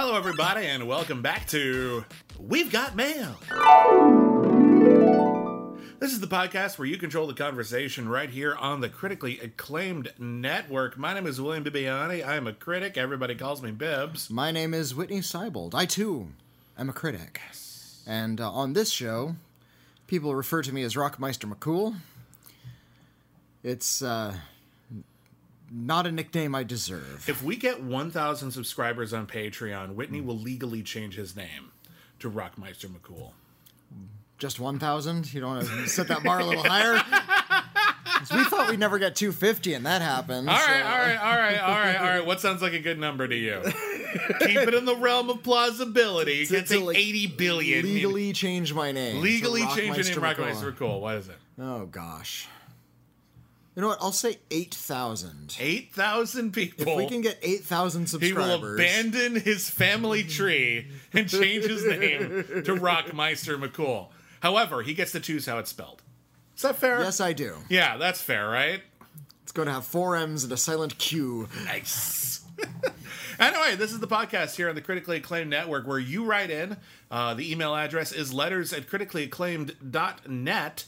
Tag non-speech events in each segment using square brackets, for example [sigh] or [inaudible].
Hello, everybody, and welcome back to We've Got Mail. This is the podcast where you control the conversation right here on the critically acclaimed network. My name is William Bibiani. I am a critic. Everybody calls me Bibbs. My name is Whitney Seibold. I too am a critic. And uh, on this show, people refer to me as Rockmeister McCool. It's uh, not a nickname I deserve. If we get 1,000 subscribers on Patreon, Whitney will legally change his name to Rockmeister McCool. Just 1,000? You don't want to set that bar a little higher? [laughs] we thought we'd never get 250, and that happened. All right, so- all right, all right, all right, all right. What sounds like a good number to you? Keep it in the realm of plausibility. You To- like, 80 billion. Legally change my name. legally change your name Rockmeister Rockmeister McCool. What is it? Oh, gosh. You know what? I'll say 8,000. 8,000 people. If we can get 8,000 subscribers. he will abandon his family tree and change his name to Rockmeister McCool. However, he gets to choose how it's spelled. Is that fair? Yes, I do. Yeah, that's fair, right? It's going to have four M's and a silent Q. Nice. [laughs] anyway, this is the podcast here on the Critically Acclaimed Network where you write in. Uh, the email address is letters at criticallyacclaimed.net.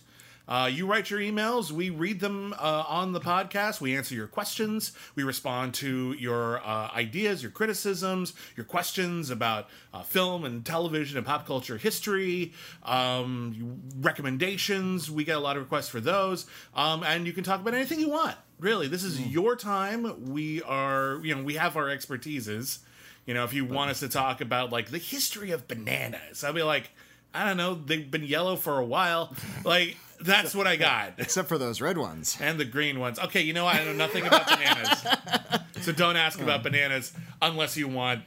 Uh, you write your emails, we read them uh, on the podcast, we answer your questions, we respond to your uh, ideas, your criticisms, your questions about uh, film and television and pop culture history, um, recommendations. We get a lot of requests for those, um, and you can talk about anything you want. Really, this is your time. We are, you know, we have our expertises. You know, if you want us to talk about like the history of bananas, I'll be like, I don't know, they've been yellow for a while. Like, that's what I got. Except for those red ones. And the green ones. Okay, you know what? I know nothing about bananas. [laughs] So don't ask about bananas unless you want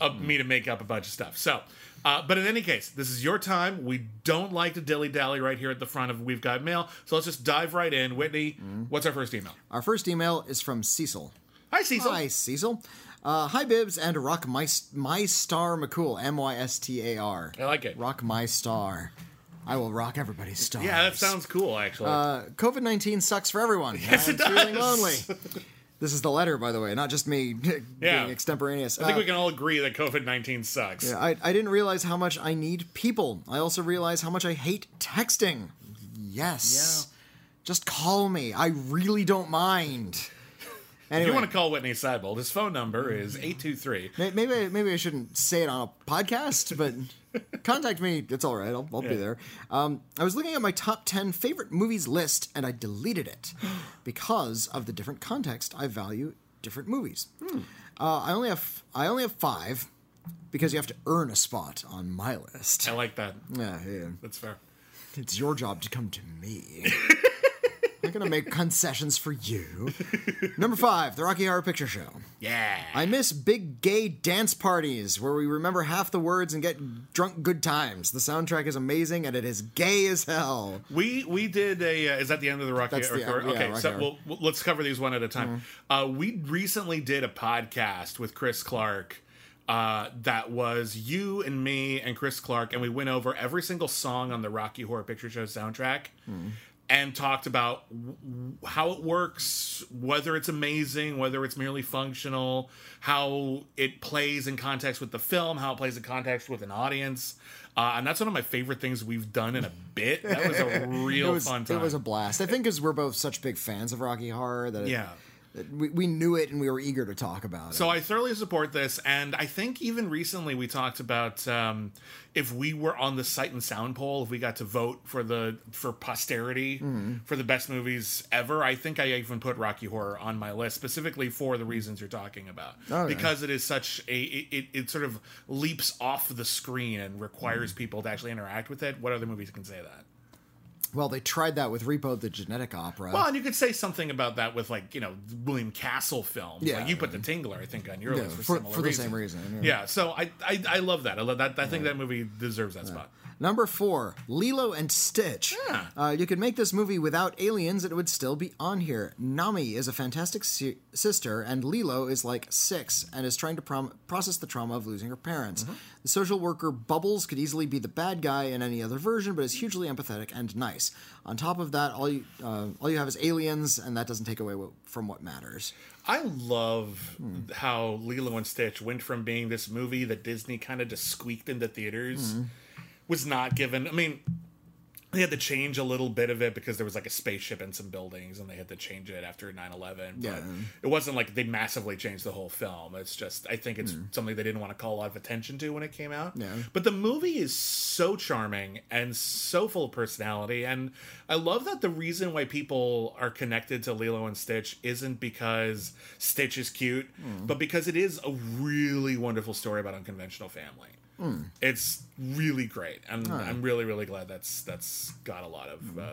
uh, me to make up a bunch of stuff. So, uh, but in any case, this is your time. We don't like to dilly dally right here at the front of We've Got Mail. So let's just dive right in. Whitney, what's our first email? Our first email is from Cecil. Hi, Cecil. Hi, Cecil. Uh, hi, Bibbs, and Rock My, my Star McCool. M Y S T A R. I like it. Rock My Star. I will rock everybody's stars. Yeah, that sounds cool, actually. Uh, COVID 19 sucks for everyone. [laughs] Yes, I'm it feeling does. lonely. [laughs] This is the letter, by the way, not just me [laughs] Yeah. being extemporaneous. I think Uh, we can all agree that COVID 19 sucks. I, I didn't realize how much I need people. I also realize how much I hate texting. Yes. Just call me. I really don't mind. If you want to call Whitney Seibold, his phone number is 823. maybe maybe I shouldn't say it on a podcast, but contact me. It's all right. I'll, I'll be there. Um, I was looking at my top ten favorite movies list, and I deleted it [gasps] because of the different context I value different movies. Hmm. Uh, I only have I only have five because you have to earn a spot on my list. I like that. Yeah, yeah. That's fair. It's your job to come to me. [laughs] I'm gonna make concessions for you. Number five, the Rocky Horror Picture Show. Yeah. I miss big gay dance parties where we remember half the words and get drunk good times. The soundtrack is amazing and it is gay as hell. We we did a uh, is that the end of the Rocky? Horror? or- yeah, okay, Rocky so Horror. we'll, we'll- let's cover these one at a time. Uh, we recently did a podcast with Chris Clark. Uh, that was you and me and Chris Clark, and we went over every single song on the Rocky Horror Picture Show soundtrack, and talked about how it works, whether it's amazing, whether it's merely functional, how it plays in context with the film, how it plays in context with an audience. Uh, and that's one of my favorite things we've done in a bit. That was a [laughs] real was, fun time. it was a blast. I think because we're both such big fans of Rocky Horror that, it- yeah. We, we knew it and we were eager to talk about it. So I thoroughly support this, and I think even recently we talked about um, if we were on the Sight and Sound poll, if we got to vote for the for posterity Mm-hmm. for the best movies ever. I think I even put Rocky Horror on my list specifically for the reasons you're talking about, Oh, because it is such a it, it, sort of leaps off the screen and requires Mm. people to actually interact with it. What other movies can say that? Well, they tried that with Repo the Genetic Opera. Well, and you could say something about that with like you know William Castle films. Yeah. like you put the Tingler, I think, on your Yeah, list for, for- similar for the reasons. same reason, Yeah, so I, I I love that. I love that. I think that movie deserves that spot. Number four, Lilo and Stitch. Yeah. Uh, you could make this movie without aliens, it would still be on here. Nani is a fantastic si- sister, and Lilo is like six and is trying to prom- process the trauma of losing her parents. Mm-hmm. The social worker Bubbles could easily be the bad guy in any other version, but is hugely empathetic and nice. On top of that, all you uh, all you have is aliens, and that doesn't take away what, from what matters. I love how Lilo and Stitch went from being this movie that Disney kind of just squeaked into theaters, was not given. I mean, they had to change a little bit of it because there was like a spaceship in some buildings and they had to change it after 9-11 but Yeah. it wasn't like they massively changed the whole film it's just i think it's mm. something they didn't want to call a lot of attention to when it came out Yeah. but the movie is so charming and so full of personality and i love that the reason why people are connected to lilo and stitch isn't because stitch is cute mm. but because it is a really wonderful story about unconventional family it's really great. And i'm really really glad that's that's got a lot of uh,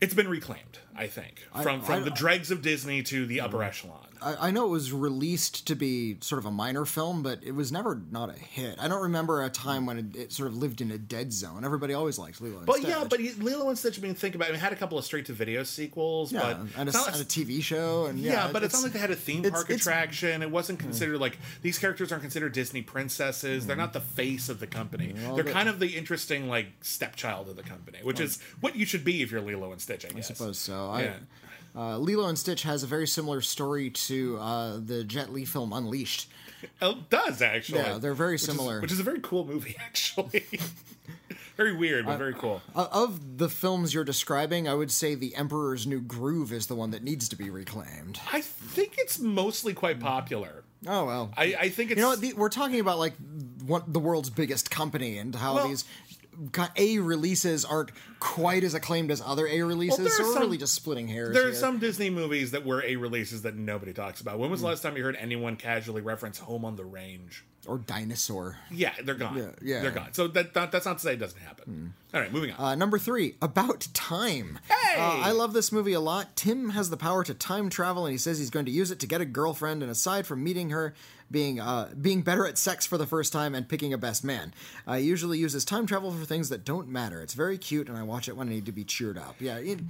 it's been reclaimed i think from from I- the dregs of disney to the upper echelon I, I know it was released to be sort of a minor film, but it was never not a hit. I don't remember a time when it, it sort of lived in a dead zone. Everybody always liked Lilo and Stitch. but Stitch. yeah but you- lilo and stitch I mean think about it, it had a couple of straight to video sequels yeah, but and, a, it's not- and a TV show, and yeah, yeah, but it's, not like they had a theme park it's- Hmm. attraction. It wasn't considered like these characters aren't considered Disney princesses. They're not the face of the company. They're they- kind of the interesting like stepchild of the company, which is what you should be if you're Lilo and Stitch. I guess. I suppose so. Yeah. Uh, Lilo and Stitch has a very similar story to uh, the Jet Li film Unleashed. It does actually. Yeah, they're very Which is- similar. which is a very cool movie [laughs] actually. very weird, but very cool. Uh, of the films you're describing, I would say The Emperor's New Groove is the one that needs to be reclaimed. I think it's mostly quite popular. Oh well. I, I think it's you know what? The, we're talking about like what the world's biggest company and how Well- these A releases aren't quite as acclaimed as other A releases. are so we're some- really just splitting hairs. There are here. some Disney movies that were A releases that nobody talks about. Hmm. When was the last time you heard anyone casually reference Home on the Range? or dinosaur. Yeah, they're gone. Yeah, yeah. They're gone. So that, that that's not to say it doesn't happen. All right, moving on. Uh, number three, About Time. Hey! Uh, I love this movie a lot. Tim has the power to time travel, and he says he's going to use it to get a girlfriend. And aside from meeting her, being uh, being better at sex for the first time, and picking a best man, uh, he usually uses time travel for things that don't matter. It's very cute, and I watch it when I need to be cheered up. Yeah. It,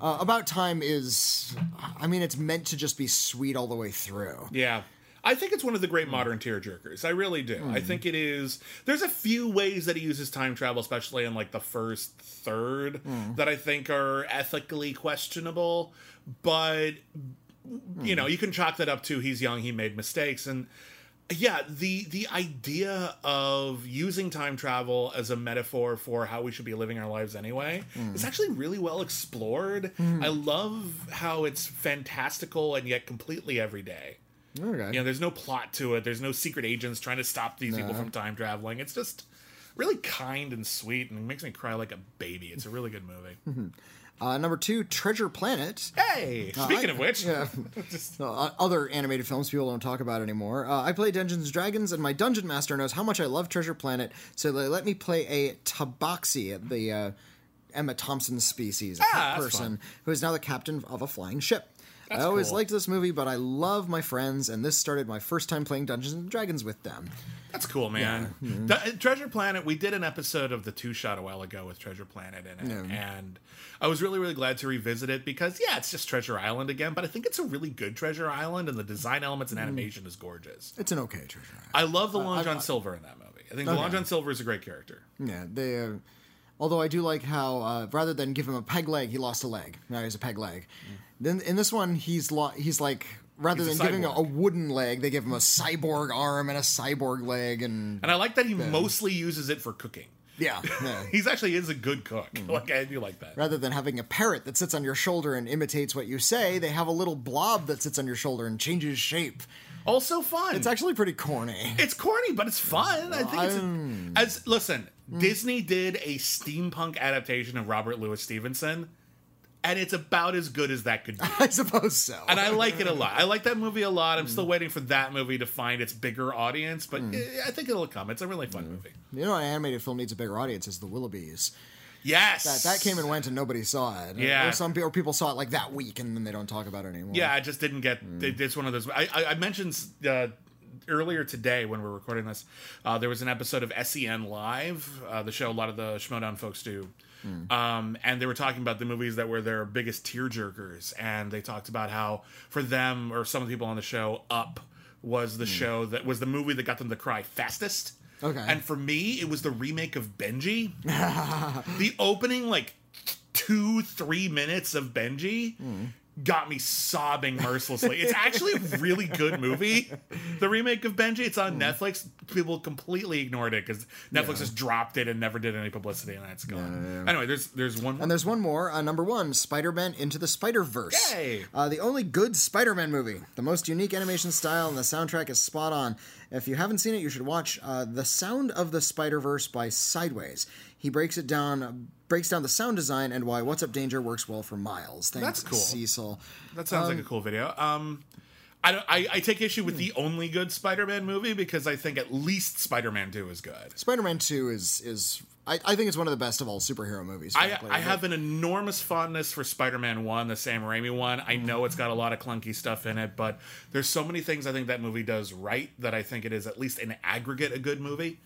uh, About Time is, I mean, it's meant to just be sweet all the way through. yeah. I think it's one of the great modern tearjerkers. I really do. I think it is. There's a few ways that he uses time travel, especially in like the first third, that I think are ethically questionable. But you know, you can chalk that up to he's young, he made mistakes, and yeah, the the idea of using time travel as a metaphor for how we should be living our lives anyway is hmm. actually really well explored. Hmm. I love how it's fantastical and yet completely everyday. Okay. You know, there's no plot to it. There's no secret agents trying to stop these people from time traveling. It's just really kind and sweet, and it makes me cry like a baby. It's a really good movie. Hmm. Uh, number two, Treasure Planet. hey, speaking I- of which, yeah. [laughs] Uh, other animated films people don't talk about anymore. Uh, I play Dungeons and Dragons, and my dungeon master knows how much I love Treasure Planet, so they let me play a Tabaxi, the uh, Emma Thompson species, a Ah, person who is now the captain of a flying ship. That's I always cool. liked this movie, but I love my friends, and this started my first time playing Dungeons and Dragons with them. that's cool, man. The- Treasure Planet. We did an episode of the Two Shot a while ago with Treasure Planet in it, and I was really, really glad to revisit it because yeah, it's just Treasure Island again, but I think it's a really good Treasure Island, and the design elements and animation is gorgeous. It's an okay Treasure Island. I love the Long John Silver in that movie. I think the Long John Silver is a great character. Yeah, they. Uh, although I do like how uh, rather than give him a peg leg, he lost a leg. Now he has a peg leg. Then in this one, he's lo- he's like rather He's a than giving a, a wooden leg, they give him a cyborg arm and a cyborg leg, and And I like that he mostly uses it for cooking. yeah, yeah. [laughs] He's actually is a good cook. Hmm. Like I do like that. Rather than having a parrot that sits on your shoulder and imitates what you say, they have a little blob that sits on your shoulder and changes shape. Also fun. It's actually pretty corny. It's corny, but it's fun. I think I'm- it's as listen. Hmm. Disney did a steampunk adaptation of Robert Louis Stevenson, and it's about as good as that could be. [laughs] I suppose so. And I like it a lot. I like that movie a lot. I'm still waiting for that movie to find its bigger audience, but eh, I think it'll come. It's a really fun movie. you know, an animated film needs a bigger audience is The Willoughbys. Yes, That, that came and went and nobody saw it. Yeah. Or some people, or people saw it like that week and then they don't talk about it anymore. Yeah, I just didn't get. Hmm. It's one of those. I I, I mentioned uh, earlier today when we're recording this, uh, there was an episode of SEN Live, uh, the show a lot of the Schmoedown folks do. Mm. Um, and they were talking about the movies that were their biggest tear jerkers, and they talked about how for them or some of the people on the show, Up was the mm. show that was the movie that got them to cry fastest. Okay. And for me, it was the remake of Benji. [laughs] the opening, like two, three minutes of Benji mm. Got me sobbing mercilessly. It's actually a really good movie. The remake of Benji, it's on Netflix. People completely ignored it because Netflix just dropped it and never did any publicity, and that's gone. Anyway, there's there's one. And there's one more. Uh, number one, Spider-Man Into the Spider-Verse. Yay! Uh, the only good Spider-Man movie. The most unique animation style and the soundtrack is spot on. If you haven't seen it, you should watch uh, The Sound of the Spider-Verse by Sideways. He breaks it down, breaks down the sound design and why What's Up Danger works well for Miles. Thanks, That's cool. Cecil. That sounds like a cool video. Um, I, I I take issue with the only good Spider-Man movie because I think at least Spider-Man Two is good. Spider-Man 2 is is I, I think it's one of the best of all superhero movies. I, frankly. I have an enormous fondness for Spider-Man One, the Sam Raimi one. I know it's got a lot of clunky stuff in it, but there's so many things I think that movie does right that I think it is at least in aggregate a good movie.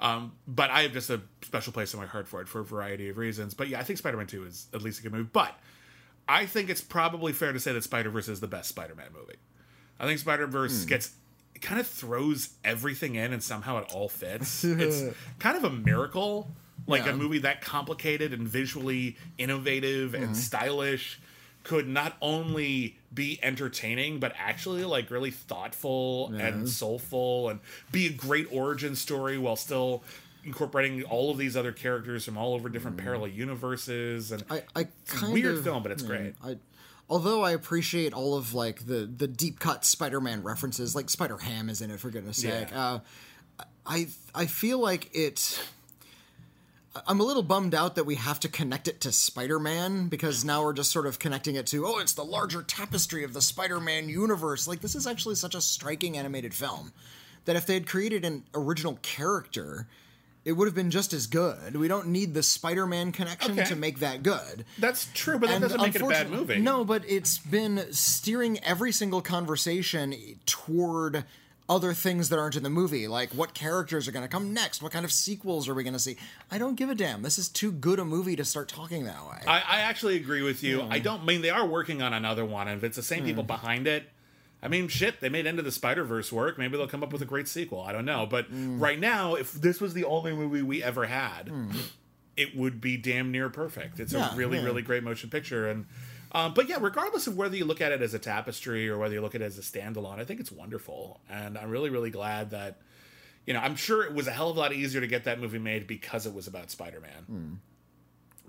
Um, but I have just a special place in my heart for it for a variety of reasons. But yeah, I think Spider-Man Two is at least a good movie. But I think it's probably fair to say that Spider-Verse is the best Spider-Man movie. I think Spider-Verse gets it kind of throws everything in and somehow it all fits. [laughs] it's kind of a miracle. Like Yeah. a movie that complicated and visually innovative and stylish could not only be entertaining but actually like really thoughtful and soulful and be a great origin story while still incorporating all of these other characters from all over different parallel universes and I, I kind of. weird of, film but it's yeah, great I, although I appreciate all of like the the deep cut Spider-Man references, like Spider Ham is in it for goodness sake. Uh, I I feel like it. I'm a little bummed out that we have to connect it to Spider-Man because now we're just sort of connecting it to oh, it's the larger tapestry of the Spider-Man universe. Like this is actually such a striking animated film that if they had created an original character. It would have been just as good. We don't need the Spider-Man connection Okay. to make that good. that's true but that And doesn't make it a bad movie No, but it's been steering every single conversation toward other things that aren't in the movie. Like what characters are going to come next? What kind of sequels are we going to see? I don't give a damn. This is too good a movie to start talking that way. I, I actually agree with you. I don't mean they are working on another one, and if it's the same people hmm. behind it, I mean, shit, they made Into the Spider Verse work. Maybe they'll come up with a great sequel. I don't know, but hmm. right now, if this was the only movie we ever had, hmm. it would be damn near perfect. It's Yeah, a really, yeah. really great motion picture, and um, but yeah, regardless of whether you look at it as a tapestry or whether you look at it as a standalone, I think it's wonderful, and I'm really, really glad that. You know, I'm sure it was a hell of a lot easier to get that movie made because it was about Spider-Man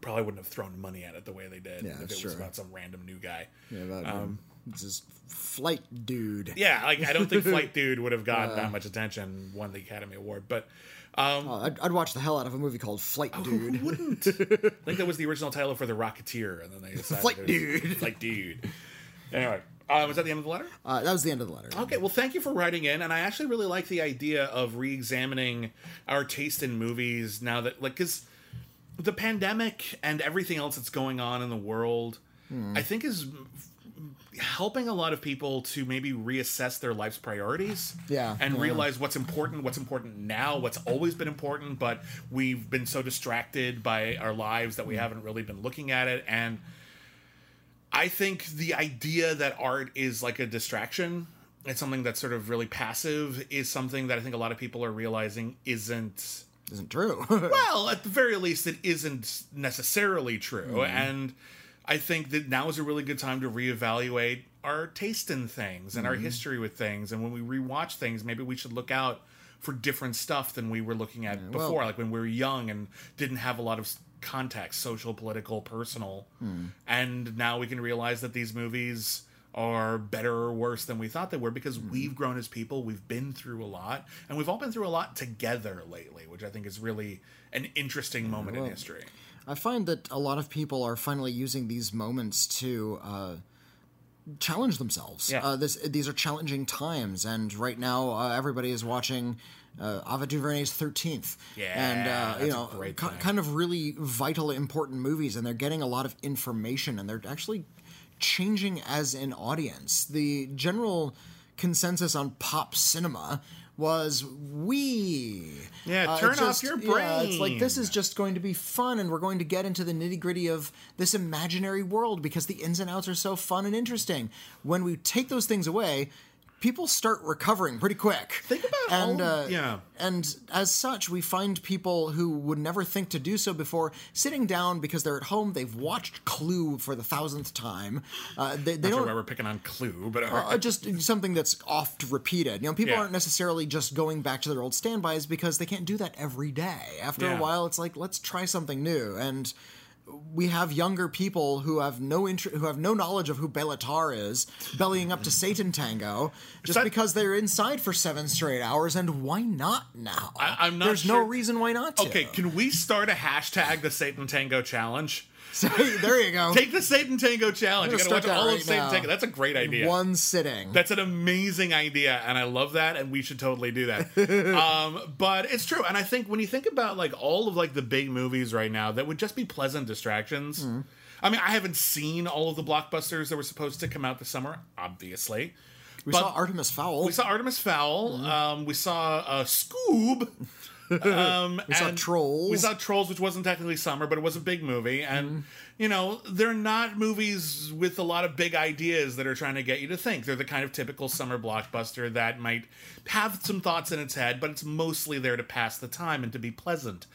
probably wouldn't have thrown money at it the way they did Yeah, if it that's was about some random new guy. yeah, that, um, just flight dude. Yeah, like I don't think [laughs] Flight Dude would have gotten that much attention, won the Academy Award, but um, Oh, I'd, I'd watch the hell out of a movie called Flight Dude. who wouldn't? [laughs] I think that was the original title for The Rocketeer, and then they decided Flight was Dude. [laughs] Flight Dude. Anyway, um, was that the end of the letter? Uh, that was the end of the letter. Okay, well, thank you for writing in, and I actually really like the idea of re-examining our taste in movies now that, like, because the pandemic and everything else that's going on in the world, I think is helping a lot of people to maybe reassess their life's priorities Yeah, and yeah. realize what's important what's important now what's always been important but we've been so distracted by our lives that we mm. haven't really been looking at it and I think the idea that art is like a distraction, it's something that's sort of really passive, is something that I think a lot of people are realizing isn't. Isn't true. [laughs] Well, at the very least, it isn't necessarily true. Mm-hmm. And I think that now is a really good time to reevaluate our taste in things and our mm-hmm. history with things. And when we rewatch things, maybe we should look out for different stuff than we were looking at well- before, like when we were young and didn't have a lot of context, social, political, personal. Hmm. And now we can realize that these movies are better or worse than we thought they were because hmm. we've grown as people, we've been through a lot, and we've all been through a lot together lately, which I think is really an interesting moment in history. I find that a lot of people are finally using these moments to uh, challenge themselves. Yeah. Uh, this these are challenging times, and right now uh, everybody is watching. Uh, Ava DuVernay's Thirteenth, Yeah, and uh, you know, thing. kind of really vital, important movies, and they're getting a lot of information, and they're actually changing as an audience. The general consensus on pop cinema was we. Yeah, uh, turn off your Yeah, it's like this is just going to be fun, and we're going to get into the nitty gritty of this imaginary world because the ins and outs are so fun and interesting. When we take those things away, people start recovering pretty quick. Think about and all- uh, yeah. and as such, we find people who would never think to do so before sitting down because they're at home. They've watched Clue for the thousandth time. Uh, they they Not sure don't why we're picking on Clue, but uh, just something that's oft repeated. You know, people Yeah. aren't necessarily just going back to their old standbys because they can't do that every day. After Yeah. a while, it's like let's try something new. And we have younger people who have no interest, who have no knowledge of who Béla Tarr is, bellying up to Satantango just that- because they're inside for seven straight hours. And why not now? I- I'm not There's no reason why not to. okay, can we start a hashtag the Satantango challenge? So, [laughs] there you go. Take the Satantango challenge. You gonna gotta watch all right of Satan now. Tango. That's a great idea. One sitting. That's an amazing idea, and I love that, and we should totally do that. [laughs] um, but it's true, and I think when you think about like all of like the big movies right now that would just be pleasant distractions. Mm-hmm. I mean, I haven't seen all of the blockbusters that were supposed to come out this summer, obviously. we but- saw Artemis Fowl. We saw Artemis Fowl. Mm-hmm. Um, we saw uh, Scoob. [laughs] Um, [laughs] we saw Trolls. We saw Trolls, which wasn't technically summer, but it was a big movie. And, Mm-hmm. you know, they're not movies with a lot of big ideas that are trying to get you to think. They're the kind of typical summer blockbuster that might have some thoughts in its head, but it's mostly there to pass the time and to be pleasant.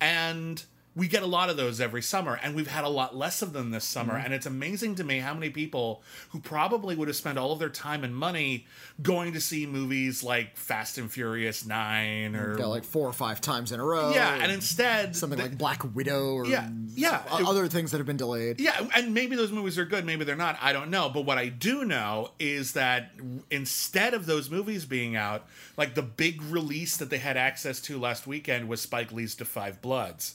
And we get a lot of those every summer, and we've had a lot less of them this summer. Mm-hmm. And it's amazing to me how many people who probably would have spent all of their time and money going to see movies like Fast and Furious Nine or yeah, like four or five times in a row. yeah, and instead something like Black Widow or Yeah, yeah. other things that have been delayed. yeah, and maybe those movies are good, maybe they're not. I don't know. But what I do know is that instead of those movies being out, like the big release that they had access to last weekend was Spike Lee's *Da 5 Bloods*.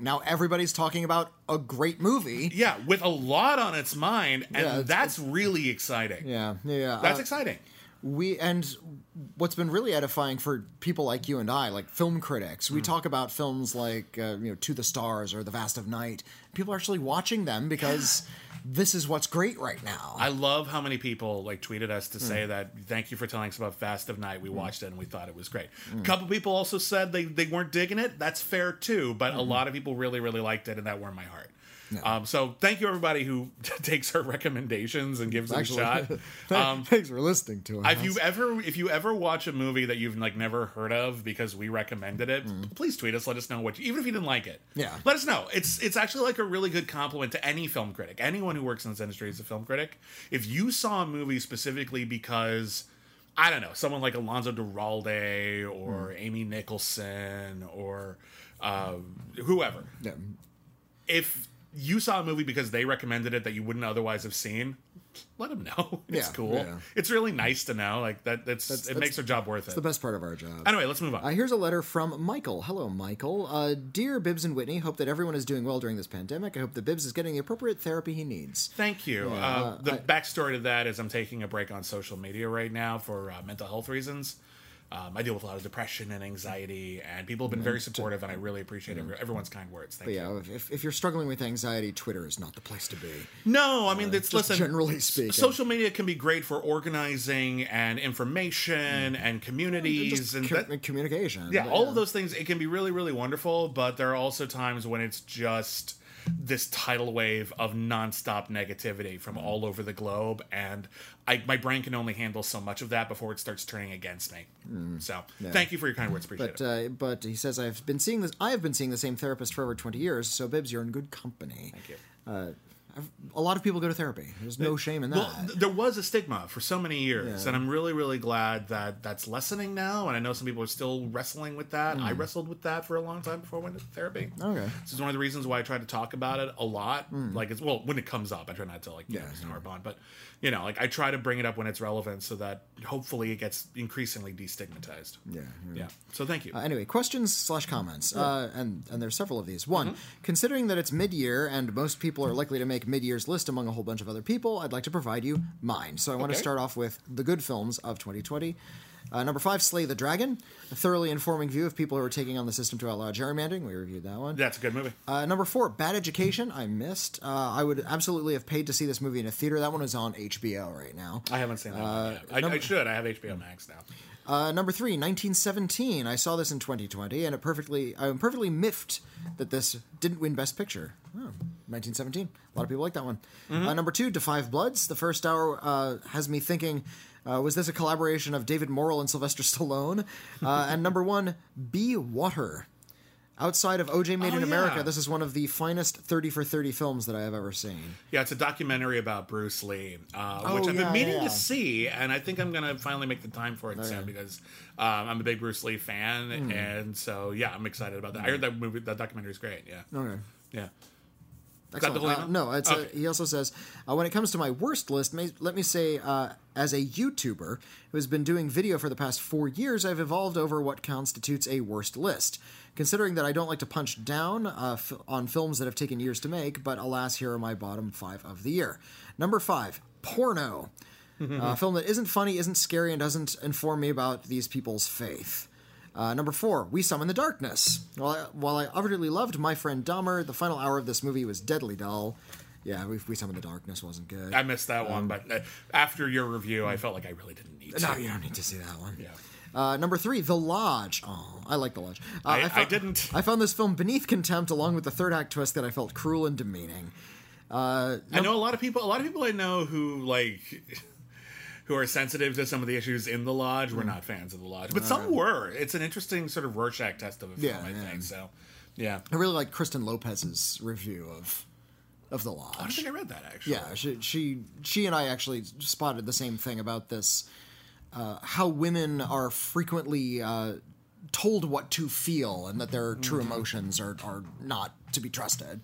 Now everybody's talking about a great movie. Yeah, with a lot on its mind, and Yeah, it's- that's really exciting. Yeah, yeah. That's uh, exciting. we and what's been really edifying for people like you and I, like film critics, we talk about films like uh, you know To the Stars or The Vast of Night. People are actually watching them because [gasps] [laughs] this is what's great right now. I love how many people like tweeted us to say that thank you for telling us about Vast of Night. We mm. watched it and we thought it was great. A couple people also said they, they weren't digging it. That's fair too, but a mm-hmm. lot of people really really liked it and that warmed my heart. Um, so thank you everybody who [laughs] takes our recommendations and gives Actually, them a shot. [laughs] Um, thanks for listening to us. if you ever if you ever watch a movie that you've like never heard of because we recommended it, please tweet us. Let us know what you, even if you didn't like it. Yeah. let us know. It's it's actually like a really good compliment to any film critic, anyone who works in this industry is a film critic. If you saw a movie specifically because I don't know someone like Alonso Duralde or Amy Nicholson or uh, whoever, Yeah. if you saw a movie because they recommended it that you wouldn't otherwise have seen, let them know. [laughs] It's Yeah, cool. yeah. It's really nice to know. Like that. That's, it that's- makes our job worth it. It's the best part of our job. Anyway, let's move on. Uh, here's a letter from Michael. Hello, Michael. Uh, Dear Bibbs and Whitney, hope that everyone is doing well during this pandemic. I hope that Bibbs is getting the appropriate therapy he needs. Thank you. Yeah, uh, uh, the I- backstory to that is I'm taking a break on social media right now for uh, mental health reasons. Um, I deal with a lot of depression and anxiety, and people have been very supportive, and I really appreciate every, everyone's kind words. Thank But you. yeah, if- if, if you're struggling with anxiety, Twitter is not the place to be. No, I mean, it's just listen. generally speaking. social media can be great for organizing and information and communities, and co- that, communication. yeah, all of those things. It can be really, really wonderful, but there are also times when it's just this tidal wave of nonstop negativity from Mm-hmm. all over the globe, and I, my brain can only handle so much of that before it starts turning against me. So, thank you for your kind words. Appreciate Mm. But it. uh, but he says I've been seeing this. I have been seeing the same therapist for over twenty years. So Bibbs, you're in good company. Thank you. I've, a lot of people go to therapy. There's no shame in that. Well, there was a stigma for so many years, Yeah. and I'm really, really glad that that's lessening now. And I know some people are still wrestling with that. I mm. wrestled with that for a long time before I went to therapy. Okay. This is one of the reasons why I try to talk about it a lot. Mm. Like it's well, when it comes up, I try not to like you. Yeah, know, just harp on, but you know, like I try to bring it up when it's relevant, so that hopefully it gets increasingly destigmatized. yeah. Yeah. So thank you. Uh, anyway, questions slash comments, uh, and and there's several of these. One, Mm-hmm. considering that it's mid year and most people are likely to make mid year's list among a whole bunch of other people, I'd like to provide you mine. So I want to start off with the good films of 2020. Uh, number five, Slay the Dragon, a thoroughly informing view of people who are taking on the system to outlaw gerrymandering. We reviewed that one. That's a good movie. Uh, number four, Bad Education. I missed. Uh, I would absolutely have paid to see this movie in a theater. That one is on HBO right now. I haven't seen that one yet. I, number- I should. I have HBO Max now. Uh, number three, 1917. I saw this in 2020, and it perfectly. I'm perfectly miffed that this didn't win Best Picture. Oh, 1917. A lot of people like that one. Uh, number two, Five Bloods. The first hour uh, has me thinking. Uh, was this a collaboration of David Morrell and Sylvester Stallone? Uh, and number one, Be Water. Outside of OJ Made Oh, in America, yeah. this is one of the finest 30 for 30 films that I have ever seen. Yeah, it's a documentary about Bruce Lee, uh, Oh, which I've yeah, been meaning yeah. to see, and I think I'm gonna finally make the time for it soon because um, I'm a big Bruce Lee fan, Hmm. and so yeah, I'm excited about that. I heard that movie, that documentary is great. Yeah, Okay. yeah. Excellent. the whole Uh, no, it's, Okay. he also says, uh, when it comes to my worst list, may, let me say, uh, as a YouTuber who has been doing video for the past four years, I've evolved over what constitutes a worst list. Considering that I don't like to punch down uh, f- on films that have taken years to make, but alas, here are my bottom five of the year. Number five, porno. [laughs] a film that isn't funny, isn't scary, and doesn't inform me about these people's faith. Uh, number four, We Summon the Darkness. While I, while I utterly loved My Friend Dahmer, the final hour of this movie was deadly dull. Yeah, We, we Summon the Darkness wasn't good. I missed that one, but uh, after your review, I felt like I really didn't need to. no, you don't need to see that one. Yeah. Uh, number three, The Lodge. Oh, I like The Lodge. Uh, I- I found- didn't. I found this film beneath contempt, along with the third act twist that I felt cruel and demeaning. uh I know a lot of people. A lot of people I know who like. Who are sensitive to some of the issues in the lodge were not fans of the lodge, but some were. It's an interesting sort of Rorschach test of a film, Yeah, I yeah. think. So, yeah, I really like Kristen Lopez's review of of The Lodge. I don't think I read that actually. Yeah, she she she and I actually spotted the same thing about this. Uh, how women are frequently uh, told what to feel, and that their true emotions are are not to be trusted.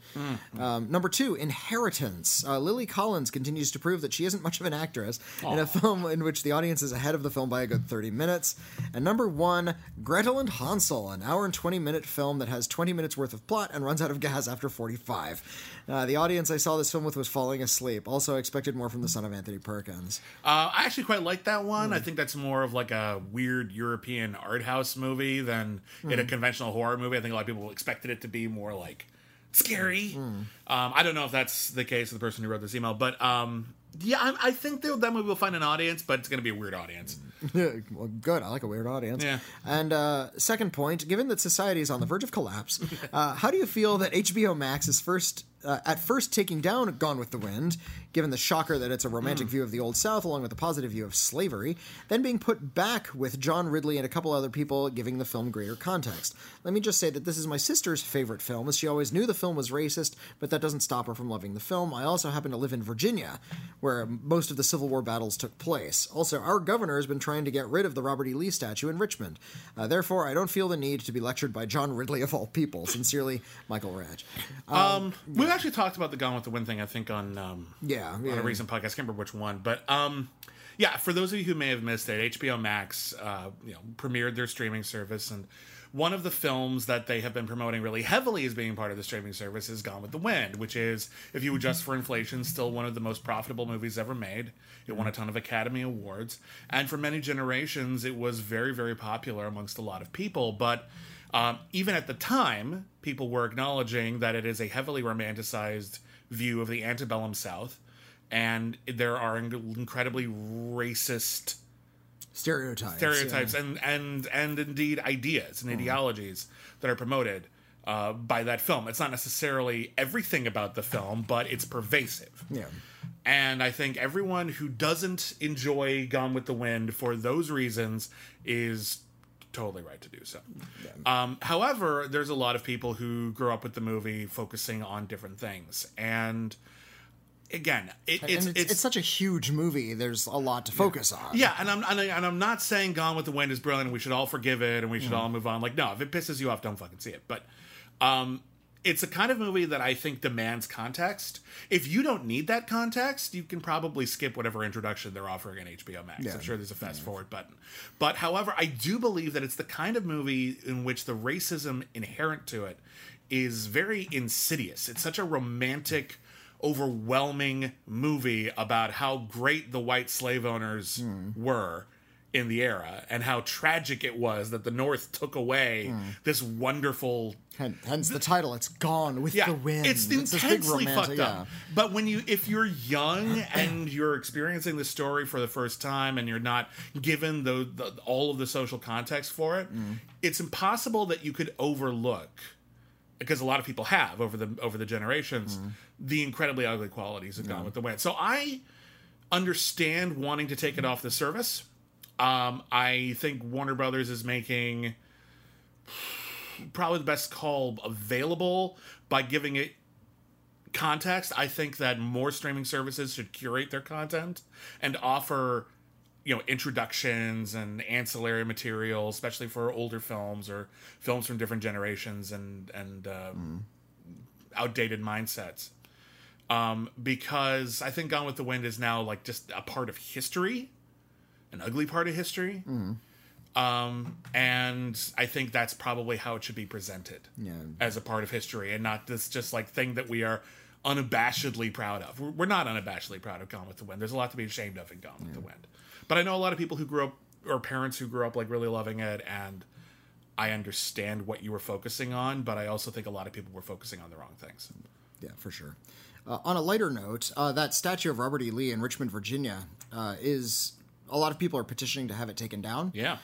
Um, number two, Inheritance. Uh, Lily Collins continues to prove that she isn't much of an actress in a film in which the audience is ahead of the film by a good 30 minutes. And number one, Gretel and Hansel, an hour and 20 minute film that has 20 minutes worth of plot and runs out of gas after 45. Uh, the audience I saw this film with was falling asleep. Also, I expected more from the son of Anthony Perkins. Uh, I actually quite like that one. I think that's more of like a weird European art house movie than in a conventional horror movie. I think a lot of people expected it to be more like scary. Um, I don't know if that's the case of the person who wrote this email, but um, yeah, I, I think that that movie will find an audience, but it's going to be a weird audience. [laughs] well, good. I like a weird audience. Yeah. And uh, second point, given that society is on the verge of collapse, [laughs] uh, how do you feel that HBO Max is first, uh, at first, taking down Gone with the Wind, given the shocker that it's a romantic view of the Old South along with a positive view of slavery, then being put back with John Ridley and a couple other people giving the film greater context? Let me just say that this is my sister's favorite film, as she always knew the film was racist, but that doesn't stop her from loving the film. I also happen to live in Virginia, where most of the Civil War battles took place. Also, our governor has been trying to get rid of the Robert E. Lee statue in Richmond. Uh, therefore, I don't feel the need to be lectured by John Ridley of all people. Sincerely, Michael Radge. Um, we've actually talked about the Gone with the Wind thing, I think, on um, Yeah, on yeah. a recent podcast. I can't remember which one, but um, yeah, for those of you who may have missed it, HBO Max, uh, you know, premiered their streaming service, and one of the films that they have been promoting really heavily as being part of the streaming service is Gone with the Wind, which is, if you adjust for inflation, still one of the most profitable movies ever made. It won a ton of Academy Awards, and for many generations, it was very, very popular amongst a lot of people, but. Um, even at the time, people were acknowledging that it is a heavily romanticized view of the antebellum South, and there are incredibly racist Stereotypes. stereotypes and and and indeed ideas and ideologies that are promoted uh, by that film. It's not necessarily everything about the film, but it's pervasive. Yeah. And I think everyone who doesn't enjoy Gone with the Wind for those reasons is totally right to do so. Um, however, there's a lot of people who grew up with the movie focusing on different things. And again, it, And it's, it's, it's, such a huge movie. There's a lot to focus on. yeah, and I'm and, I, and I'm not saying Gone with the Wind is brilliant and we should all forgive it and we should all move on. Like, no, if it pisses you off, don't fucking see it. But um, it's a kind of movie that I think demands context. If you don't need that context, you can probably skip whatever introduction they're offering on HBO Max. Yeah. I'm sure there's a fast forward button. But however, I do believe that it's the kind of movie in which the racism inherent to it is very insidious. It's such a romantic overwhelming movie about how great the white slave owners were in the era and how tragic it was that the North took away Hmm. this wonderful Hence the title. It's gone with yeah, the wind. it's big intensely fucked yeah. up. But when you, if you're young [clears throat] and you're experiencing the story for the first time, and you're not given the, the all of the social context for it, Mm. it's impossible that you could overlook, because a lot of people have over the over the generations, Mm. the incredibly ugly qualities of Gone with the Wind. So I understand wanting to take it off the service. Um, I think Warner Brothers is making probably the best call available by giving it context. I think that more streaming services should curate their content and offer you know introductions and ancillary material especially for older films or films from different generations and and uh, outdated mindsets um, because i think gone with the wind is now like just a part of history an ugly part of history um, and i think that's probably how it should be presented Yeah. as a part of history and not this just like thing that we are unabashedly proud of. We're we're not unabashedly proud of Gone with the Wind. There's a lot to be ashamed of in Gone with the Wind. But I know a lot of people who grew up or parents who grew up like really loving it and I understand what you were focusing on, but I also think a lot of people were focusing on the wrong things. Yeah, for sure. Uh, on a lighter note, uh, that statue of Robert E. Lee in Richmond, Virginia, uh, is a lot of people are petitioning to have it taken down. Yeah.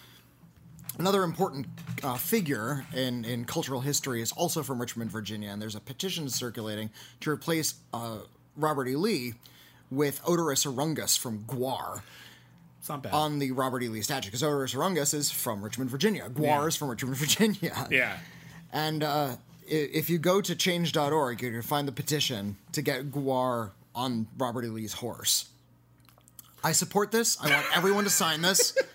Another important uh, figure in, in cultural history is also from Richmond, Virginia, and there's a petition circulating to replace uh, Robert E. Lee with Oderus Urungus from GWAR It's not bad. on the Robert E. Lee statue, because Oderus Urungus is from Richmond, Virginia. GWAR Yeah. is from Richmond, [laughs] Virginia. yeah. And uh, if you go to change.org, you can find the petition to get GWAR on Robert E. Lee's horse. I support this. I want everyone to sign this. [laughs]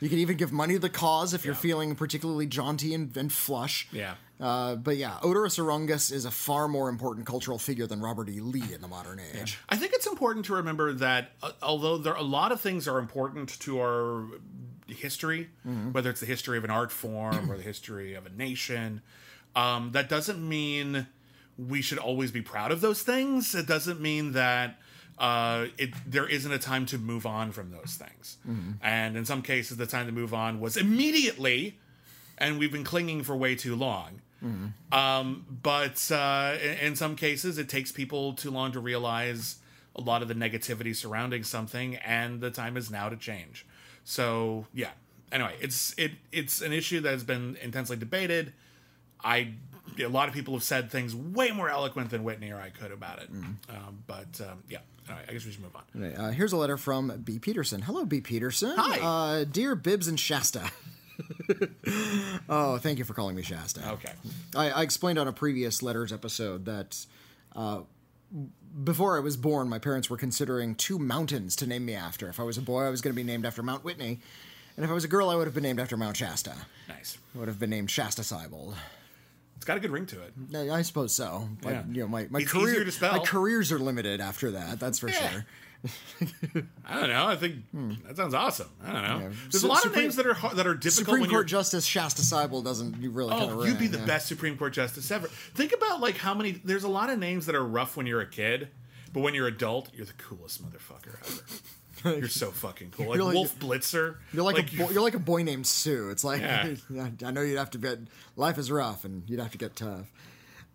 You can even give money to the cause if you're feeling particularly jaunty and, and flush. Yeah. Uh, but yeah, Oderus Urungus is a far more important cultural figure than Robert E. Lee in the modern age. I think it's important to remember that uh, although there a lot of things are important to our history, whether it's the history of an art form or the history of a nation, um, that doesn't mean we should always be proud of those things. It doesn't mean that uh, it there isn't a time to move on from those things. And in some cases, the time to move on was immediately, and we've been clinging for way too long. Um, but uh, in, in some cases, it takes people too long to realize a lot of the negativity surrounding something, and the time is now to change. So yeah. Anyway, it's it it's an issue that has been intensely debated. I a lot of people have said things way more eloquent than Whitney or I could about it. Um, but um, yeah, all right, I guess we should move on. Uh, here's a letter from B. Peterson. Hello, B. Peterson. Hi. Uh, dear Bibbs and Shasta. [laughs] [laughs] oh, thank you for calling me Shasta. Okay. I, I explained on a previous letters episode that uh, before I was born, my parents were considering two mountains to name me after. If I was a boy, I was going to be named after Mount Whitney, and if I was a girl, I would have been named after Mount Shasta. Nice. I would have been named Shasta Seibold. It's got a good ring to it. I I suppose so. But, Yeah. you know, my, my It's career, my careers are limited after that. That's for Yeah. sure. [laughs] I don't know. I think that sounds awesome. I don't know. Yeah. There's a lot Supreme- of things that are har- that are difficult Supreme Court Justice Shasta Seibold doesn't really kind of Oh, you'd be the yeah. best Supreme Court justice ever. Think about like how many. There's a lot of names that are rough when you're a kid, but when you're adult, you're the coolest motherfucker ever. [laughs] you're so fucking cool. Like, You're like- Wolf Blitzer. You're like, a boy, you're like a boy named Sue. It's like [laughs] Yeah. I know you'd have to get life is rough and you'd have to get tough.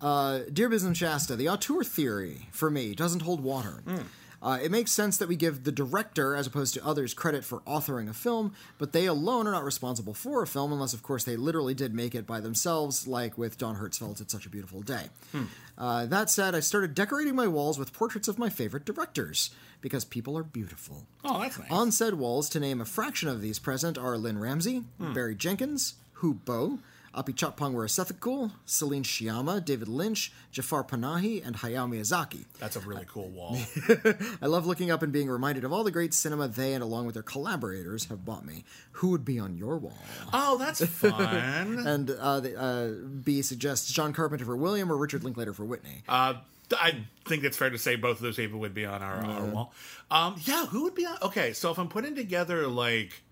Uh, Dear and Shasta, the auteur theory for me doesn't hold water. Hmm. Uh, it makes sense that we give the director, as opposed to others, credit for authoring a film, but they alone are not responsible for a film, unless, of course, they literally did make it by themselves, like with Don Hertzfeldt's It's Such a Beautiful Day. Hmm. Uh, that said, I started decorating my walls with portraits of my favorite directors, because people are beautiful. oh, that's nice. On said walls, to name a fraction of these present, are Lynne Ramsay, Hmm. Barry Jenkins, Hu Bo, Apichatpong Weerasethakul, Celine Sciamma, David Lynch, Jafar Panahi, and Hayao Miyazaki. that's a really cool wall. [laughs] I love looking up and being reminded of all the great cinema they and along with their collaborators have bought me. Who would be on your wall? oh, that's fun. [laughs] And uh, the, uh, B suggests John Carpenter for William or Richard Linklater for Whitney. Uh, I think it's fair to say both of those people would be on our, our wall. Um, yeah, who would be on? Okay, so if I'm putting together like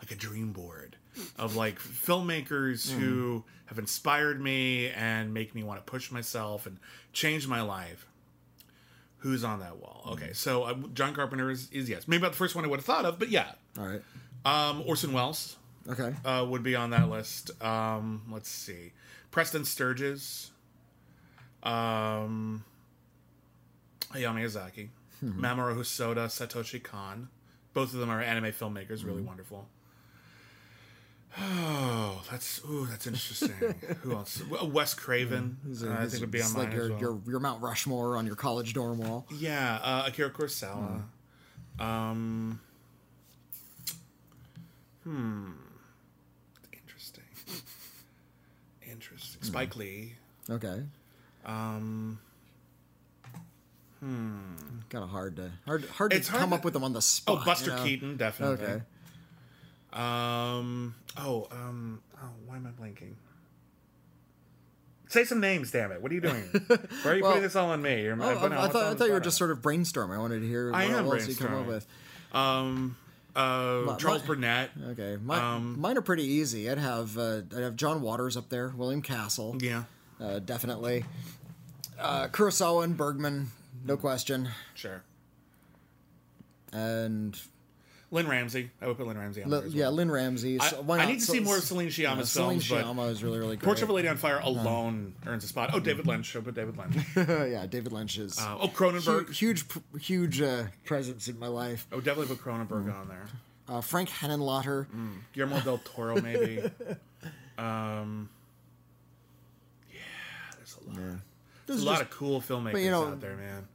like a dream board of like filmmakers who have inspired me and make me want to push myself and change my life, who's on that wall? Okay, so uh, John Carpenter is, is yes, maybe not the first one I would have thought of, but yeah. All right. Um, Orson Welles Okay. uh, would be on that list. Um, let's see, Preston Sturges, um, Hayao Miyazaki, Mamoru Hosoda, Satoshi Kon. Both of them are anime filmmakers, really wonderful. Oh, that's ooh, that's interesting. [laughs] Who else? Wes Craven, uh, I think it would be on It's like your, well. your your Mount Rushmore on your college dorm wall. Yeah, uh, Akira Kurosawa. Um, hmm. Interesting. [laughs] Interesting. Spike Lee. Okay. Um, Kind of hard to hard hard to hard come to- up with them on the spot. oh. Buster you know? Keaton, definitely. Okay. Um. Oh. Um. Oh. Why am I blanking? Say some names, damn it! What are you doing? [laughs] Why are you Well- putting this all on me? You're, Oh, I, I thought, I thought you were just sort of brainstorming. I wanted to hear I what am else you come up with. Um. Uh. Charles my- Burnett. Okay, my, Um, mine are pretty easy. I'd have uh, I'd have John Waters up there, William Castle, Yeah. uh, definitely. Uh, Kurosawa and Bergman, no question, Sure. and Lynne Ramsay. I would put Lynne Ramsay on Li- there as yeah, well. Lynne Ramsay. I, So why I need to So- see more of Celine Sciamma's yeah, Celine films, but Sciamma is really really great. Portrait of a Lady on Fire alone earns a spot. Oh, David Lynch. I'll put David Lynch. [laughs] yeah, David Lynch is Uh, oh, huge Cronenberg. huge, huge uh, presence in my life. I would definitely put Cronenberg on there. Uh, Frank Henenlotter. Guillermo del Toro, maybe. [laughs] um, yeah, there's a lot. This There's a lot just- of cool filmmakers you know, out there, man.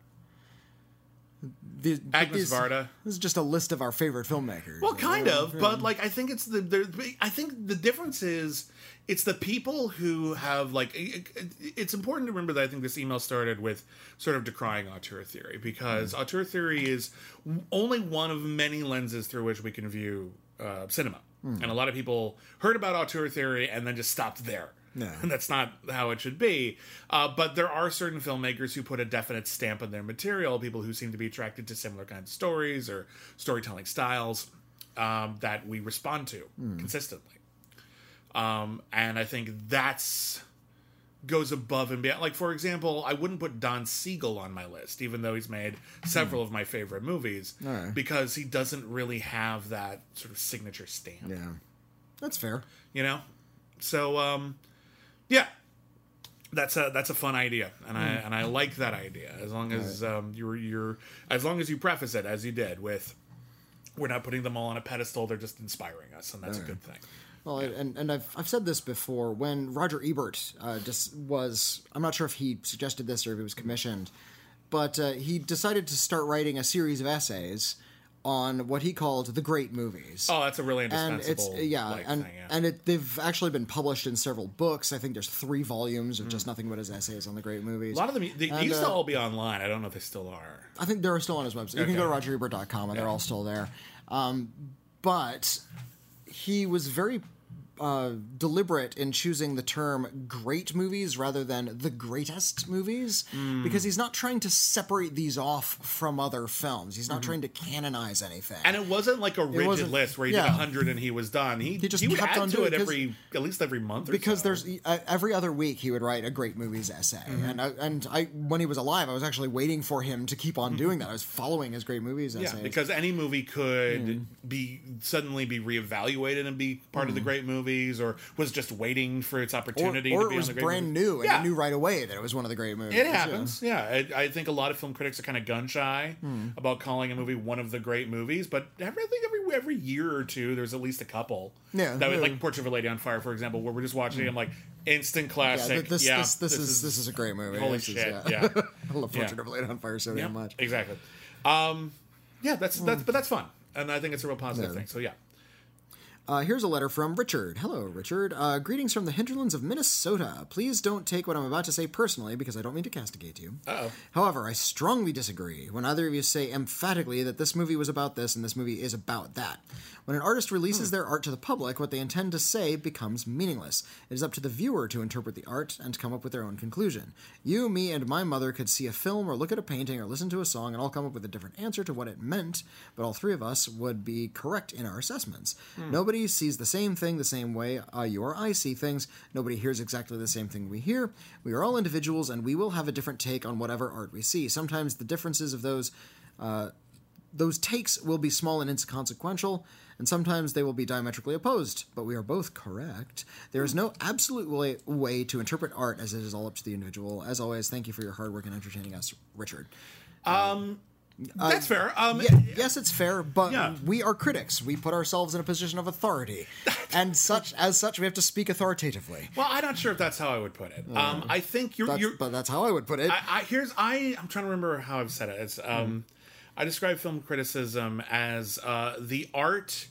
But Agnes these- Varda. This is just a list of our favorite filmmakers. Well, kind of, but like I think it's the, the I think the difference is it's the people who have like it- it- it's important to remember that I think this email started with sort of decrying auteur theory because auteur theory is only one of many lenses through which we can view uh, cinema, and a lot of people heard about auteur theory and then just stopped there. And [laughs] that's not how it should be. Uh, but there are certain filmmakers who put a definite stamp on their material, people who seem to be attracted to similar kinds of stories or storytelling styles um, that we respond to consistently. Um, and I think that's goes above and beyond. Like, for example, I wouldn't put Don Siegel on my list, even though he's made several of my favorite movies, Alright. because he doesn't really have that sort of signature stamp yeah, that's fair. you know so um yeah. That's a that's a fun idea and i and i like that idea as long as um you're you're as long as you preface it as you did with we're not putting them all on a pedestal they're just inspiring us and that's a good thing. Well, and and I've I've said this before. When Roger Ebert uh, just was, I'm not sure if he suggested this or if it was commissioned, but uh, he decided to start writing a series of essays on what he called the great movies. oh that's a really and it's yeah, like, and thing, yeah. and it, they've actually been published in several books. I think there's three volumes of Mm. just nothing but his essays on the great movies. a lot of them they and, used to uh, all be online i don't know if they still are I think they're still on his website. You can go to rogerebert.com and they're all still there. Um, but he was very uh, deliberate in choosing the term great movies rather than the greatest movies Hmm. because he's not trying to separate these off from other films. He's not trying to canonize anything. Mm-hmm. and it wasn't like a rigid list where he did yeah. a hundred and he was done. He, He just he would kept on to doing it every at least every month or because so. there's uh, every other week he would write a great movies essay, Mm-hmm. and I, and I when he was alive, I was actually waiting for him to keep on doing that. I was following his great movies Mm-hmm. Yeah, because any movie could be suddenly be reevaluated and be part of the great movies, or was just waiting for its opportunity or to it be was on the great brand movie. new, and Yeah. knew right away that it was one of the great movies. It happens, yeah. I, I think a lot of film critics are kind of gun shy Hmm. about calling a movie one of the great movies, but every I think every every year or two, there's at least a couple. Yeah, that would, yeah. like Portrait of a Lady on Fire, for example, where we're just watching it. I'm like instant Yeah, classic. th- this, yeah, this, this, is, this is a great movie. holy This is- shit. yeah. yeah. [laughs] I love Yeah. Portrait of a Lady on Fire so damn much. Exactly. Um, yeah, that's that's but that's fun, and I think it's a real positive Hmm. Yeah. thing. So yeah, Uh, here's a letter from Richard. Hello, Richard. Uh, greetings from the hinterlands of Minnesota. Please don't take what I'm about to say personally because I don't mean to castigate you. Uh-oh. However, I strongly disagree when either of you say emphatically that this movie was about this and this movie is about that. When an artist releases their art to the public, what they intend to say becomes meaningless. It is up to the viewer to interpret the art and come up with their own conclusion. You, me, and my mother could see a film or look at a painting or listen to a song and all come up with a different answer to what it meant, but all three of us would be correct in our assessments. Nobody sees the same thing the same way uh, you or I see things. Nobody hears exactly the same thing we hear. We are all individuals and we will have a different take on whatever art we see. Sometimes the differences of those those takes will be small and inconsequential, and sometimes they will be diametrically opposed, but we are both correct. There is no absolute way, way to interpret art as it is all up to the individual. As always, thank you for your hard work in entertaining us, Richard. That's fair. Um, Yeah, yes, it's fair, but Yeah. we are critics. We put ourselves in a position of authority, [laughs] and such as such, we have to speak authoritatively. Well, I'm not sure if that's how I would put it. Um, I think you're. That's, you're but that's how I would put it. I, I here's I. I'm trying to remember how I've said it. It's um, I describe film criticism as uh, the art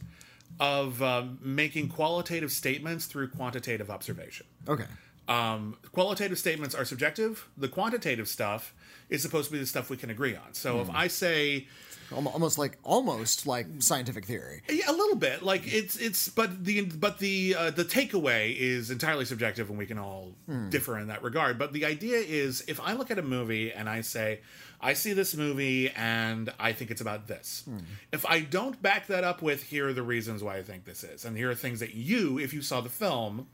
of um, making qualitative statements through quantitative observation. okay. Um, qualitative statements are subjective. The quantitative stuff is supposed to be the stuff we can agree on. So if hmm. I say Almost like almost like scientific theory. Yeah, a little bit. Like it's it's but the but the uh, the takeaway is entirely subjective, and we can all hmm. differ in that regard. But the idea is, if I look at a movie and I say, I see this movie and I think it's about this. Hmm. If I don't back that up with here are the reasons why I think this is, and here are things that you, if you saw the film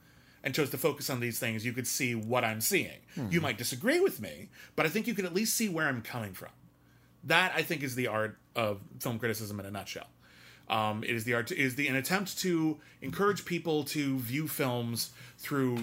and chose to focus on these things, you could see what I'm seeing. You might disagree with me, but I think you could at least see where I'm coming from. That I think is the art of film criticism in a nutshell. Um, it is the art is the an attempt to encourage people to view films through.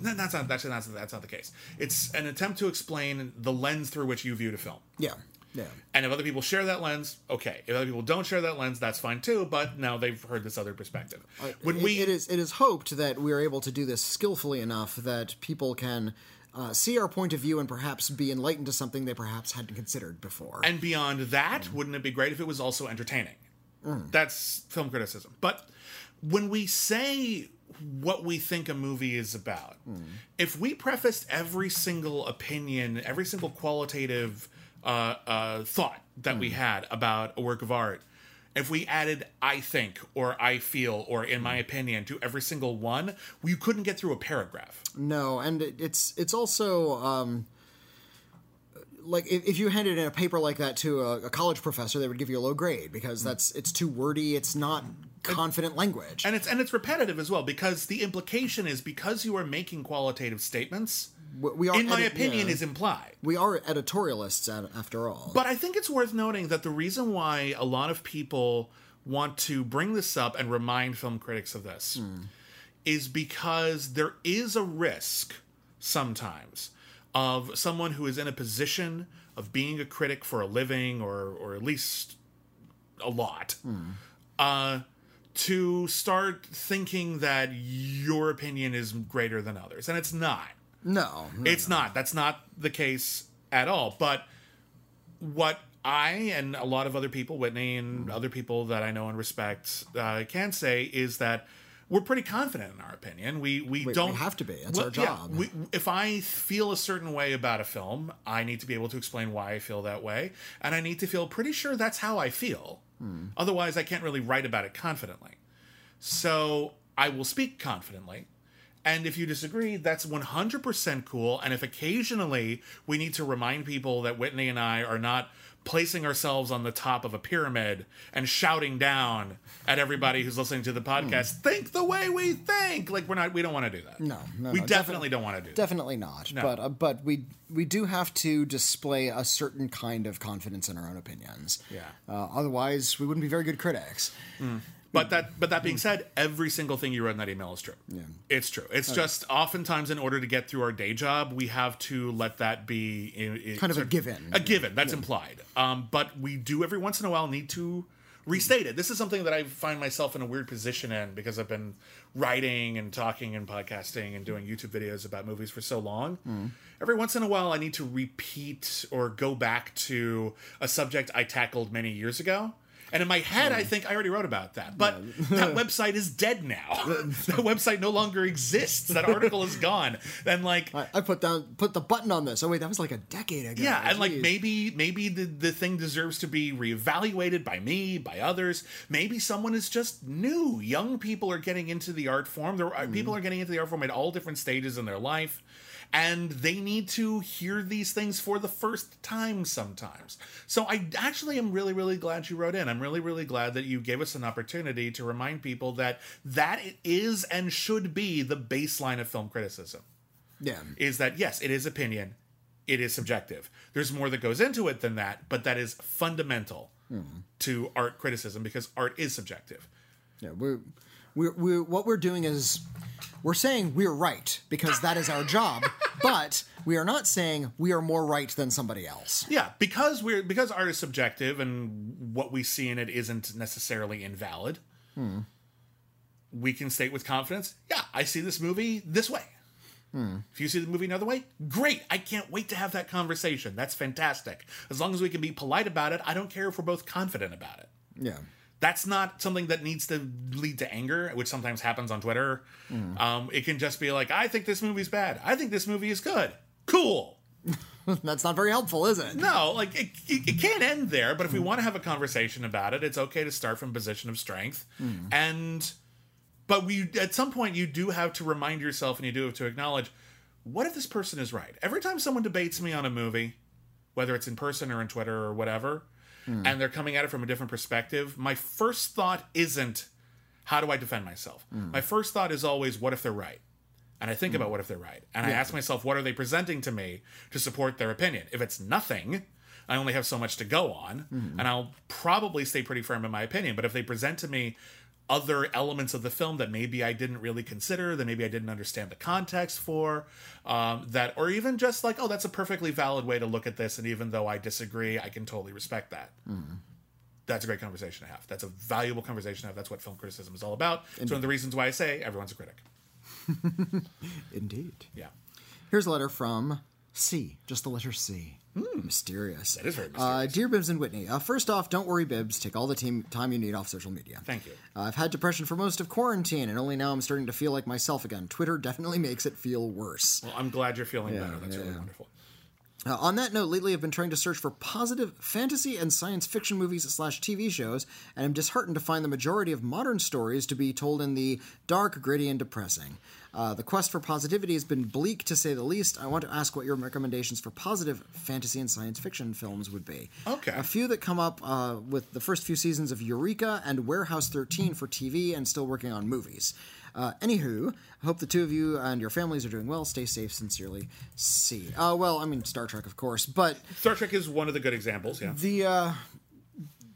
No, that's not that's that's that's not the case. It's an attempt to explain the lens through which you viewed a film. Yeah. Yeah. And if other people share that lens, okay. If other people don't share that lens, that's fine too. But now they've heard this other perspective. Uh, when It- we it is it is hoped that we are able to do this skillfully enough that people can uh, see our point of view and perhaps be enlightened to something they perhaps hadn't considered before. And beyond that, mm. wouldn't it be great if it was also entertaining? Mm. That's film criticism. But when we say what we think a movie is about, mm. if we prefaced every single opinion, every single qualitative uh, uh, thought that we had about a work of art, if we added I think or I feel or in my opinion to every single one, we couldn't get through a paragraph. No, and it's it's also um, like if, if you handed in a paper like that to a, a college professor, they would give you a low grade because that's it's too wordy. It's not confident language. And it's and it's repetitive as well because the implication is because you are making qualitative statements, we, are in my edit- opinion, yeah. is implied. we are editorialists at, after all. But I think it's worth noting that the reason why a lot of people want to bring this up and remind film critics of this is because there is a risk sometimes of someone who is in a position of being a critic for a living or or at least a lot uh to start thinking that your opinion is greater than others and it's not no, no. it's not. That's not the case at all. But what I and a lot of other people, Whitney and other people that I know and respect, uh, can say is that we're pretty confident in our opinion. We we, we don't have to be. That's Well, our yeah, job. we, if I feel a certain way about a film, I need to be able to explain why I feel that way, and I need to feel pretty sure that's how I feel. Hmm. Otherwise, I can't really write about it confidently. So I will speak confidently. And if you disagree, that's 100% cool. And if occasionally we need to remind people that Whitney and I are not placing ourselves on the top of a pyramid and shouting down at everybody who's listening to the podcast, think the way we think. Like we're not, we don't want to do that. Hmm. No, no, we no, definitely don't want to do that. Definitely not. No. But uh, but we we do have to display a certain kind of confidence in our own opinions. Yeah. Uh, otherwise, we wouldn't be very good critics. But that, but that being said, every single thing you wrote in that email is true. Yeah, it's true. It's just oftentimes in order to get through our day job, we have to let that be in, in- Kind of a given. A given that's implied. Um, but we do every once in a while need to restate it. This is something that I find myself in a weird position in because I've been writing and talking and podcasting and doing YouTube videos about movies for so long. Mm. Every once in a while, I need to repeat or go back to a subject I tackled many years ago. And in my head, I think I already wrote about that. But that [laughs] website is dead now. [laughs] that website no longer exists. That article is gone. And like, I, I put down put the button on this. Oh wait, that was like a decade ago. yeah, and like maybe maybe the, the thing deserves to be reevaluated by me, by others. Maybe someone is just new. Young people are getting into the art form. There are, uh, people mm. are getting into the art form at all different stages in their life. And they need to hear these things for the first time sometimes. So I actually am really, really glad you wrote in. I'm really, really glad that you gave us an opportunity to remind people that that is and should be the baseline of film criticism yeah. is that yes, it is opinion. it is subjective. There's more that goes into it than that, but that is fundamental hmm. to art criticism because art is subjective. Yeah, we're, we're, we're what we're doing is we're saying we're right because that is our job, [laughs] but we are not saying we are more right than somebody else. Yeah, because we're because art is subjective and what we see in it isn't necessarily invalid. Hmm. We can state with confidence, yeah, I see this movie this way. Hmm. If you see the movie another way, great. I can't wait to have that conversation. That's fantastic. As long as we can be polite about it, I don't care if we're both confident about it. Yeah. That's not something that needs to lead to anger, which sometimes happens on Twitter. Um, it can just be like, I think this movie's bad. I think this movie is good. Cool. [laughs] That's not very helpful, is it? No, like it, it, it can't end there. But if we want to have a conversation about it, it's okay to start from a position of strength. And, but we at some point you do have to remind yourself, and you do have to acknowledge, what if this person is right? Every time someone debates me on a movie, whether it's in person or in Twitter or whatever, Hmm. and they're coming at it from a different perspective, my first thought isn't how do I defend myself. Hmm. My first thought is always what if they're right. And I think hmm. about what if they're right. And I ask myself, what are they presenting to me to support their opinion? If it's nothing, I only have so much to go on, and I'll probably stay pretty firm in my opinion. But if they present to me other elements of the film that maybe I didn't really consider, that maybe I didn't understand the context for, um, that, or even just like, oh, that's a perfectly valid way to look at this, and even though I disagree, I can totally respect that. That's a great conversation to have. That's a valuable conversation to have. That's what film criticism is all about. It's one of the reasons why I say everyone's a critic. [laughs] Indeed. Yeah. Here's a letter from C, just the letter C. Mysterious. That is very Uh, dear Bibbs and Whitney, uh, first off, don't worry, Bibbs. Take all the team, time you need off social media. Thank you. Uh, I've had depression for most of quarantine, and only now I'm starting to feel like myself again. Twitter definitely [laughs] makes it feel worse. Well, I'm glad you're feeling better. That's really wonderful. Uh, on that note, lately I've been trying to search for positive fantasy and science fiction movies slash TV shows, and I'm disheartened to find the majority of modern stories to be told in the dark, gritty, and depressing. Uh, the quest for positivity has been bleak to say the least. I want to ask what your recommendations for positive fantasy and science fiction films would be. Okay. A few that come up uh, with the first few seasons of Eureka and Warehouse 13 for TV, and still working on movies. Uh, anywho, I hope the two of you and your families are doing well. Stay safe, sincerely, C. Uh, well, I mean, Star Trek, of course, but Star Trek is one of the good examples. Yeah. the uh,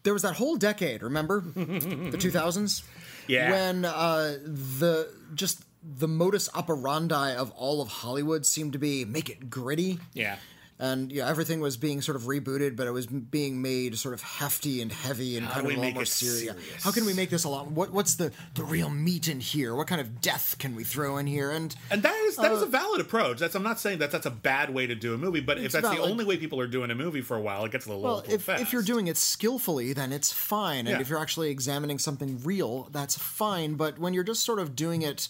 there was that whole decade, remember, [laughs] the 2000s, Yeah. when uh, the just the modus operandi of all of Hollywood seemed to be make it gritty. Yeah. And yeah, everything was being sort of rebooted, but it was being made sort of hefty and heavy and How kind of a we lot make more serious. serious? How can we make this a lot? What what's the the real meat in here? What kind of death can we throw in here? And And that is that is a uh, valid approach. That's I'm not saying that that's a bad way to do a movie, but if that's the only way people are doing a movie for a while, it gets a little Well, if, fast. if you're doing it skillfully, then it's fine. And Yeah. if you're actually examining something real, that's fine. But when you're just sort of doing it,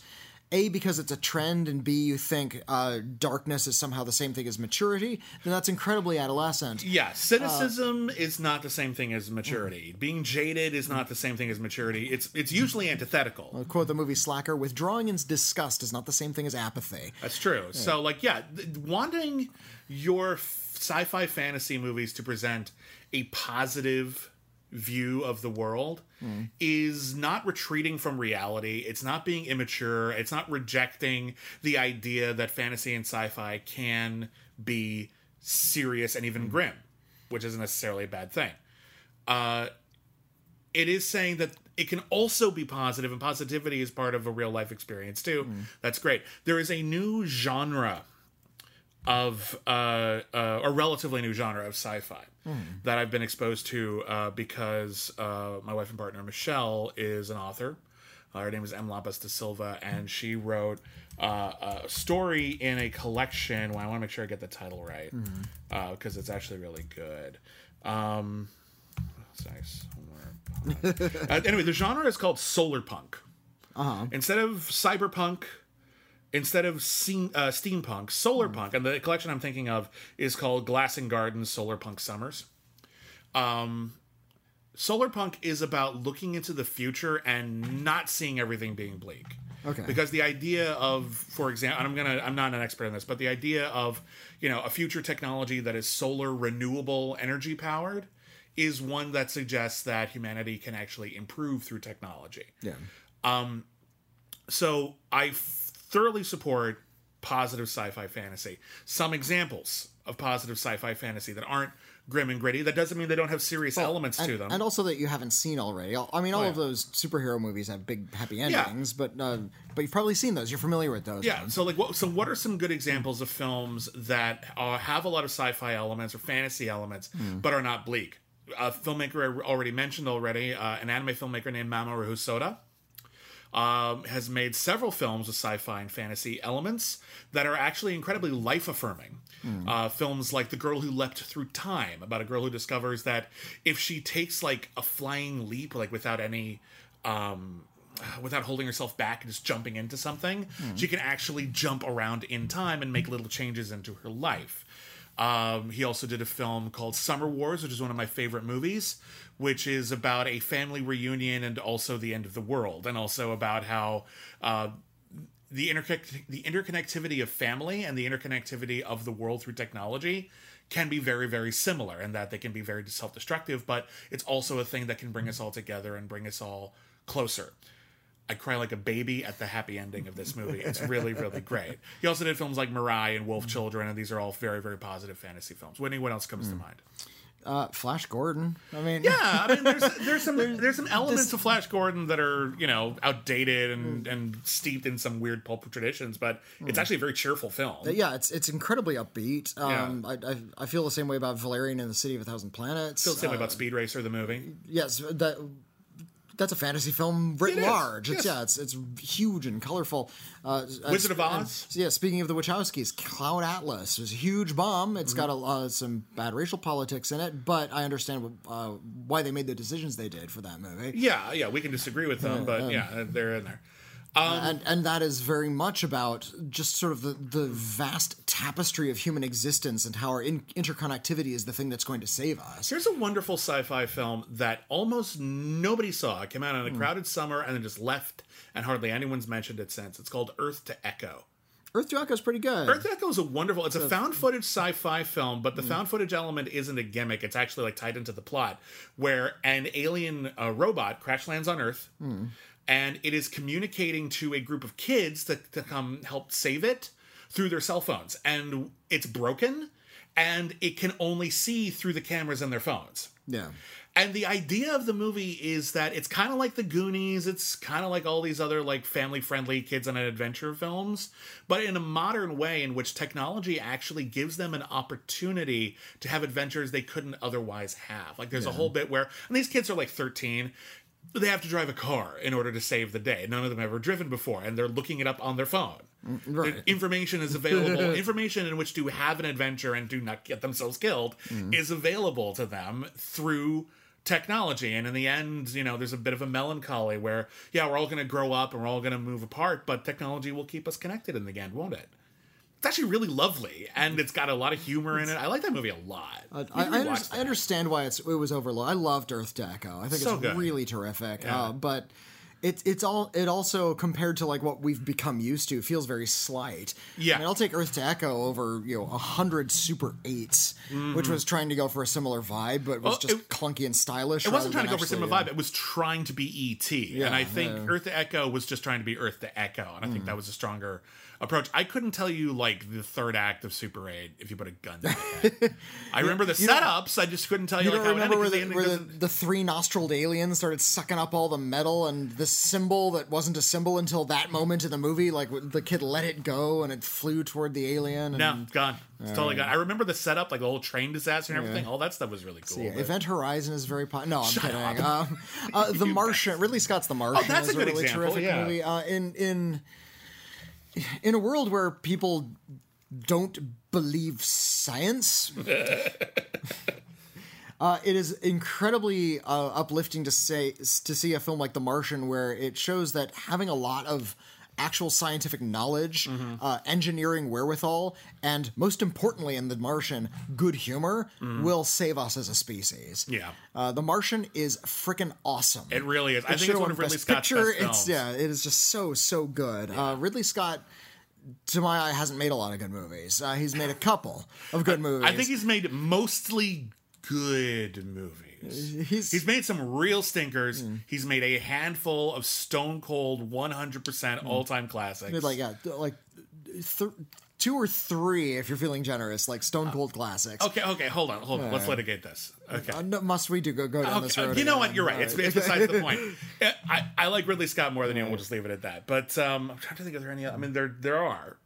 A, because it's a trend, and B, you think uh, darkness is somehow the same thing as maturity, then that's incredibly adolescent. yeah, cynicism is not the same thing as maturity. Being jaded is not the same thing as maturity. It's it's usually antithetical. Quote the movie Slacker withdrawing in disgust is not the same thing as apathy. That's true. So, like, yeah, wanting your f- sci-fi fantasy movies to present a positive view of the world is not retreating from reality. It's not being immature. It's not rejecting the idea that fantasy and sci-fi can be serious and even grim, which isn't necessarily a bad thing. Uh, it is saying that it can also be positive, and positivity is part of a real life experience too. That's great. There is a new genre of uh, uh, a relatively new genre of sci-fi that I've been exposed to uh, because uh, my wife and partner Michelle is an author. Uh, her name is M. Lopes da Silva, and she wrote uh, a story in a collection. Well, I want to make sure I get the title right because it's actually really good. Um, nice. uh, anyway, the genre is called solar punk. Uh-huh. Instead of cyberpunk, instead of steam, uh, steampunk, solar punk, and the collection I'm thinking of is called Glass and Garden Solar Punk Summers. Um, solar punk is about looking into the future and not seeing everything being bleak. Okay. Because the idea of, for example, and I'm gonna, I'm not an expert in this, but the idea of, you know, a future technology that is solar renewable energy powered is one that suggests that humanity can actually improve through technology Yeah. Um, so I thoroughly support positive sci-fi fantasy. Some examples of positive sci-fi fantasy that aren't grim and gritty. That doesn't mean they don't have serious elements and, to them. and also that you haven't seen already. I mean, all Oh, of those superhero movies have big happy Yeah. endings, but uh, but you've probably seen those. You're familiar with those. Yeah. So like, what? So what are some good examples of films that uh, have a lot of sci-fi elements or fantasy elements, but are not bleak? A filmmaker I already mentioned already, uh, an anime filmmaker named Mamoru Hosoda. Um, has made several films with sci-fi and fantasy elements that are actually incredibly life-affirming. Uh, films like The Girl Who Leapt Through Time, about a girl who discovers that if she takes like a flying leap, like without any um, without holding herself back and just jumping into something, she can actually jump around in time and make little changes into her life. Um, he also did a film called Summer Wars, which is one of my favorite movies, which is about a family reunion and also the end of the world, and also about how uh, the interconnect- the interconnectivity of family and the interconnectivity of the world through technology can be very very similar and that they can be very self-destructive but it's also a thing that can bring us all together and bring us all closer I cry like a baby at the happy ending of this movie. It's really, really great. He also did films like Mirai and Wolf Children, and these are all very, very positive fantasy films. What anyone else comes to mind? Uh, Flash Gordon. I mean, Yeah, I mean, there's [laughs] there's some there's some elements of Flash Gordon that are you know outdated and and steeped in some weird pulp traditions, but it's actually a very cheerful film. yeah, it's it's incredibly upbeat. Um, I, I I feel the same way about Valerian and the City of a Thousand Planets. Still the same way Uh, about Speed Racer, the movie. yes, that that's a fantasy film writ It is, large. It's yeah, it's it's huge and colorful. Uh, Wizard of and- Oz? yeah, speaking of the Wachowskis, Cloud Atlas was a huge bomb. It's Mm-hmm. got a, uh, some bad racial politics in it, but I understand uh, why they made the decisions they did for that movie. Yeah, yeah, we can disagree with them, but yeah, they're in there. And and that is very much about just sort of the, the vast tapestry of human existence and how our in- interconnectivity is the thing that's going to save us. Here's a wonderful sci-fi film that almost nobody saw. It came out in Hmm. a crowded summer and then just left, and hardly anyone's mentioned it since. It's called Earth to Echo. Earth to Echo is pretty good. Earth to Echo is a wonderful. It's a found footage sci-fi film, but the Hmm. found footage element isn't a gimmick. It's actually like tied into the plot, where an alien uh, robot crash lands on Earth, Hmm. And it is communicating to a group of kids to, to come help save it through their cell phones, and it's broken, and it can only see through the cameras in their phones. yeah. And the idea of the movie is that it's kind of like the Goonies. It's kind of like all these other like family-friendly kids on an adventure films, but in a modern way in which technology actually gives them an opportunity to have adventures they couldn't otherwise have. Like there's a whole bit where and these kids are like 13 they have to drive a car in order to save the day. None of them have ever driven before, and they're looking it up on their phone. Mm, right. The Information is available. [laughs] information in which to have an adventure and do not get themselves killed mm. is available to them through technology. And in the end, you know, there's a bit of a melancholy where, yeah, we're all going to grow up and we're all going to move apart, but technology will keep us connected in the end, won't it? It's actually really lovely, and it's got a lot of humor in it. I like that movie a lot. I, I, under- I understand why it's it was overlooked. I loved Earth to Echo. I think So it's good. really terrific. Yeah. Uh, but it's it's all it also compared to like what we've become used to feels very slight. Yeah. I mean, I'll take Earth to Echo over you know a hundred Super 8s which was trying to go for a similar vibe, but was Mm-hmm. Well, just it- clunky and stylish. It wasn't trying to go for actually, similar uh, vibe. It was trying to be ET, and I think yeah. Earth to Echo was just trying to be Earth to Echo, and I Hmm. think that was a stronger approach. I couldn't tell you like the third act of Super Eight if you put a gun to my. [laughs] I remember the setups. I just couldn't tell you, You like don't remember where, the where the, the three nostrilled aliens started sucking up all the metal and this symbol that wasn't a symbol until that moment in the movie? Like the kid let it go and it flew toward the alien. And, no, gone. It's totally gone. I remember the setup, like the whole train disaster and everything. All that stuff was really cool. Yeah, but- Event Horizon is very po- no. I'm Shut kidding. Um, uh, [laughs] the Martian, Ridley Scott's The Martian. Oh, that's a good really example, terrific yeah. movie. Uh, in in in a world where people don't believe science. [laughs] Uh, it is incredibly uh, uplifting to say to see a film like The Martian, where it shows that having a lot of actual scientific knowledge, Mm-hmm. uh, engineering wherewithal, and most importantly, in The Martian, good humor will save us as a species. Yeah. uh, The Martian is freaking awesome. It really is. I think it's one of Ridley Scott's Picture. best films. It's yeah, it is just so so good. Uh, Ridley Scott. To my eye, hasn't made a lot of good movies. Uh, he's made a couple of good movies. I think he's made mostly good movies. he's, He's made some real stinkers. Hmm. He's made a handful of stone cold, one hundred percent all time classics. Did, like yeah, like th- two or three if you're feeling generous, like Stone Cold classics. Okay, okay, hold on, hold on. Let's litigate this. Okay. Uh, no, must we do go, go down this Okay, road? you know again? what? You're right. All It's, it's besides the point. [laughs] I, I like Ridley Scott more than you. and We'll just leave it at that. But um, I'm trying to think. Are there any? I mean, there there are.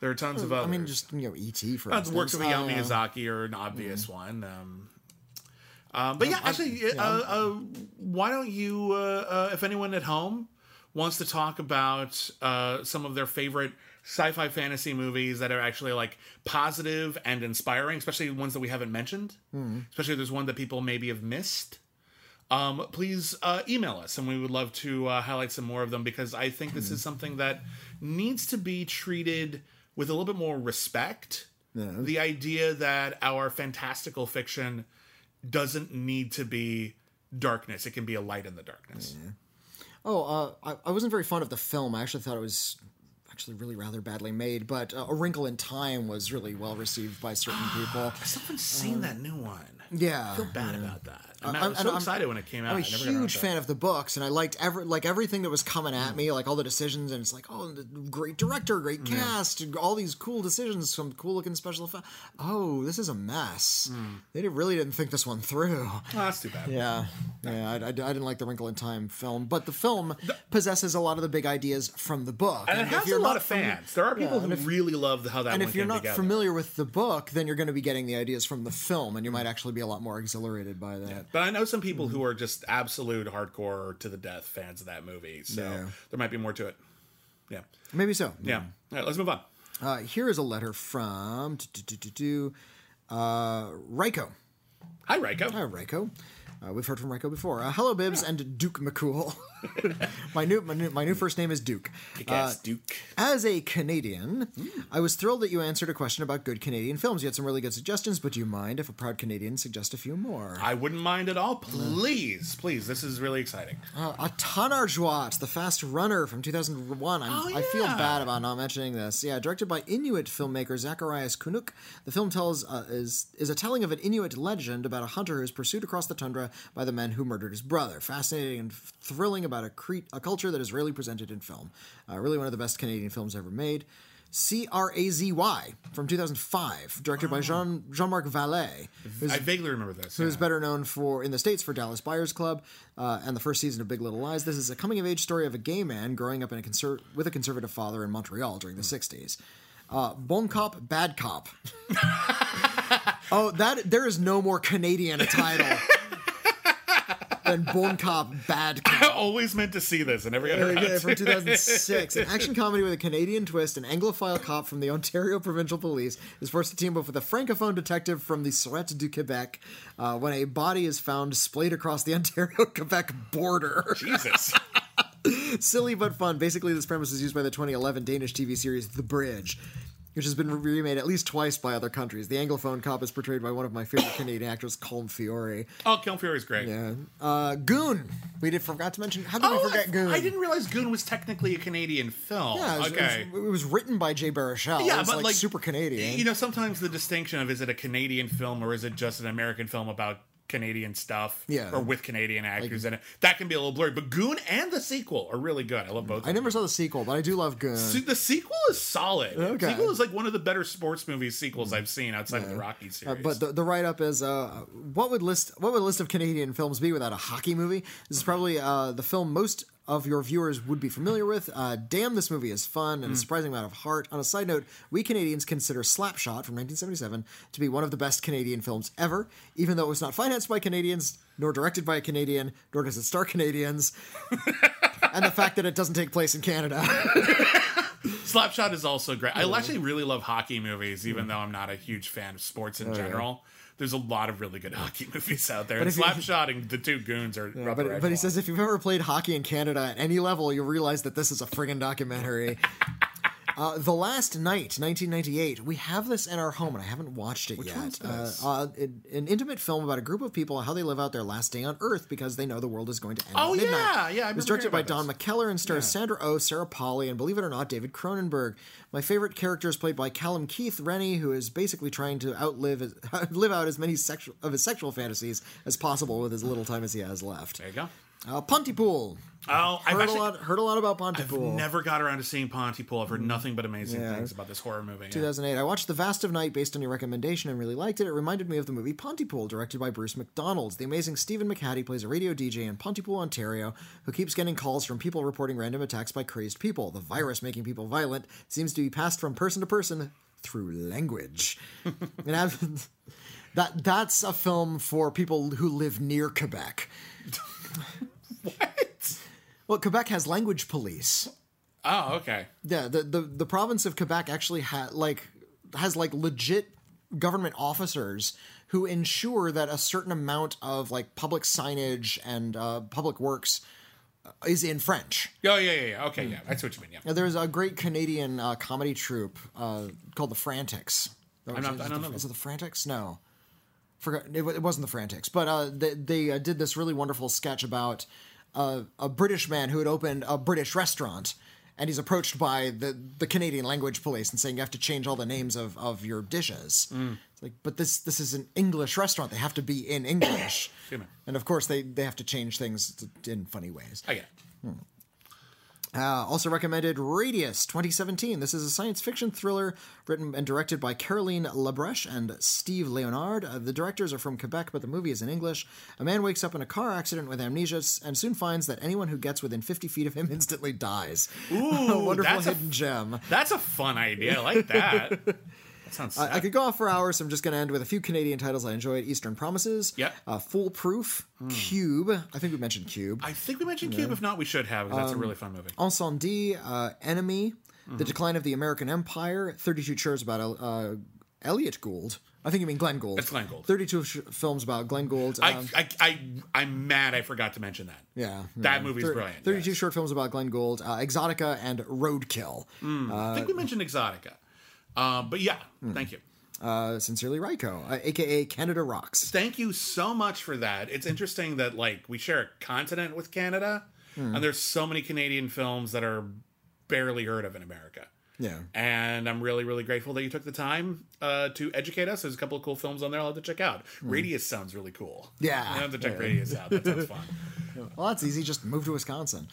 There are tons of others. I mean, just you know, E.T. for Uh, instance. works of Hayao Uh, Miyazaki are an obvious one. Um, um, but yeah, actually, uh, uh, why don't you, uh, uh, if anyone at home wants to talk about uh, some of their favorite sci-fi fantasy movies that are actually like positive and inspiring, especially ones that we haven't mentioned, especially if there's one that people maybe have missed. Um, please uh, email us, and we would love to uh, highlight some more of them because I think this is something that needs to be treated with a little bit more respect. The idea that our fantastical fiction doesn't need to be darkness; it can be a light in the darkness. Oh, uh, I, I wasn't very fond of the film. I actually thought it was actually really rather badly made, but uh, A Wrinkle in Time was really well received by certain [gasps] people. Haven't seen that new one. Yeah. I feel bad about that. I'm, I'm- so I'm- excited when it came out. I'm a I never huge fan of the books, and I liked every like everything that was coming at me, like all the decisions, and it's like, oh, the great director, great cast, all these cool decisions, some cool looking special effects. Oh, this is a mess. Mm. They didn't, really didn't think this one through. Oh, that's too bad. Yeah, yeah, I, I- I didn't like the Wrinkle in Time film, but the film possesses a lot of the big ideas from the book, And it if has a you're lot not of fam- fans. There are people and who if- really love how that and one if you're came not together. familiar with the book, then you're going to be getting the ideas from the film, and you might actually be a lot more exhilarated by that. But I know some people who are just absolute hardcore to the death fans of that movie. So Yeah. there might be more to it. Yeah. Maybe so. Yeah. All right, let's move on. Uh, here is a letter from uh, Ryko. Hi, Raiko. Hi, Ryko. Uh, we've heard from Ryko before. Uh, hello, Bibbs and Duke McCool. [laughs] [laughs] my new my new my new first name is Duke. Kick-ass Duke. As a Canadian, I was thrilled that you answered a question about good Canadian films. You had some really good suggestions, but do you mind if a proud Canadian suggests a few more? I wouldn't mind at all. Please, please. This is really exciting. Uh, Joat, The Fast Runner from 2001. I'm, Oh, I feel yeah. bad about not mentioning this. Yeah, directed by Inuit filmmaker Zacharias Kunuk. The film tells uh, is is a telling of an Inuit legend about a hunter who is pursued across the tundra by the men who murdered his brother. Fascinating and thrilling about a, cre- a culture that is rarely presented in film. Uh, really one of the best Canadian films ever made. C R A Z Y from 2005, directed by Jean Jean Marc Vallée. I vaguely remember this. Who's yeah. better known for in the states for Dallas Buyers Club uh, and the first season of Big Little Lies. This is a coming of age story of a gay man growing up in a conser- with a conservative father in Montreal during the '60s. Uh, bon cop, bad cop. [laughs] oh, that there is no more Canadian a title [laughs] than bon [laughs] cop, bad Cop. I always meant to see this. and never got around Yeah, from [laughs] 2006, an action comedy with a Canadian twist. An Anglophile cop from the Ontario Provincial Police is forced to team up with a francophone detective from the Surete du Quebec uh, when a body is found splayed across the [laughs] Ontario-Quebec border. Jesus. Silly but fun. Basically, this premise is used by the 2011 Danish TV series The Bridge. Which has been remade at least twice by other countries. The Anglophone cop is portrayed by one of my favorite Canadian actors, Colm Feore. Oh, Colm Feore's great. Yeah. Uh, Goon. We did forgot to mention. How did Oh, we forget I, Goon? I didn't realize Goon was technically a Canadian film. Yeah, it was, okay. it, was, it was written by Jay Baruchel. yeah, it was but like, like super Canadian. You know, sometimes the distinction of is it a Canadian film or is it just an American film about Canadian stuff? Yeah. Or with Canadian actors in it. That can be a little blurry. But Goon and the sequel are really good. I love both. I never saw the sequel, but I do love Goon. Se- The sequel is solid. Okay. The sequel is like one of the better sports movie sequels I've seen outside of the Rocky Uh, series. but the, the write up is uh, what would list what would a list of Canadian films be without a hockey movie? This is probably uh, the film most of your viewers would be familiar with. Uh, damn, this movie is fun Hmm. and a surprising amount of heart. On a side note, we Canadians consider Slapshot from 1977 to be one of the best Canadian films ever, even though it was not financed by Canadians nor directed by a Canadian, nor does it star Canadians. [laughs] and the fact that it doesn't take place in Canada. [laughs] Slapshot is also great. I actually really love hockey movies, even though I'm not a huge fan of sports Oh, in general. There's a lot of really good [laughs] hockey movies out there. And Slapshot and the two goons are but, but he says if you've ever played hockey in Canada at any level, you'll realize that this is a friggin' documentary. [laughs] Uh, the Last Night, 1998. We have this in our home, and I haven't watched it yet. one's this? Uh, uh, it- an intimate film about a group of people how they live out their last day on Earth because they know the world is going to end Oh, at midnight. yeah, yeah, I It was directed by Don this. McKellar and stars Sandra Oh, Sarah Polley, and believe it or not, David Cronenberg. My favorite character is played by Callum Keith Rennie, who is basically trying to outlive his, [laughs] live out as many sexual of his sexual fantasies as possible with as little time as he has left. there you go. Uh, Pontypool. Oh, I've Heard actually, a lot. Heard a lot about Pontypool. I've never got around to seeing Pontypool. I've heard nothing but amazing Yeah. things about this horror movie. Yeah. 2008. I watched The Vast of Night based on your recommendation and really liked it. It reminded me of the movie Pontypool, directed by Bruce McDonald. The amazing Stephen McHattie plays a radio DJ in Pontypool, Ontario, who keeps getting calls from people reporting random attacks by crazed people. The virus making people violent seems to be passed from person to person through language. [laughs] that that's a film for people who live near Quebec. [laughs] [laughs] What? Well, Quebec has language police. Oh, okay. Yeah, the, the the province of Quebec actually ha- like has like legit government officers who ensure that a certain amount of like public signage and uh, public works uh, is in French. Oh, yeah, yeah, yeah. Okay, yeah. I see what you mean. Yeah. Now, There's a great Canadian uh, comedy troupe uh, called the Frantics. Or I'm not- is I don't the- know. Is it the Frantics? No, forgot. It, it wasn't the Frantics, but uh, they, they uh, did this really wonderful sketch about uh, a British man who had opened a British restaurant. And he's approached by the, the Canadian language police and saying you have to change all the names of, of your dishes. Mm. It's like, but this this is an English restaurant; they have to be in English. And of course, they, they have to change things in funny ways. I get it. Uh, also recommended Radius 2017. This is a science fiction thriller written and directed by Caroline Labreche and Steve Leonard. Uh, the directors are from Quebec, but the movie is in English. A man wakes up in a car accident with amnesia and soon finds that anyone who gets within 50 feet of him [laughs] instantly dies. [laughs] a wonderful that's a- hidden gem. That's a fun idea. I like that. [laughs] sounds I, I could go off for hours, so I'm just going to end with a few Canadian titles I enjoyed Eastern Promises, Yep. uh, Foolproof, Cube. I think we mentioned Cube. I think we mentioned Cube. If not, we should have, because Um, that's a really fun movie. Incendies, uh, Enemy, Mm-hmm. The Decline of the American Empire, 32 chairs about uh, Elliot Gould. I think you mean Glenn Gould. It's Glenn Gould. 32 sh- films about Glenn Gould. I, um, I, I, I'm mad I forgot to mention that. yeah. That yeah. movie's Thir- brilliant, 32 yes. short films about Glenn Gould, uh, Exotica, and Roadkill. I think we mentioned Exotica. Um, but yeah, Hmm. thank you. Uh, Sincerely Ryko, uh, aka Canada Rocks. Thank you so much for that. It's interesting that like we share a continent with Canada, Hmm. and there's so many Canadian films that are barely heard of in America. Yeah. And I'm really, really grateful that you took the time uh, to educate us. There's a couple of cool films on there I'll have to check out. Radius sounds really cool. Yeah. I have to check Radius out. That sounds [laughs] fun. Well, that's easy. Just move to Wisconsin.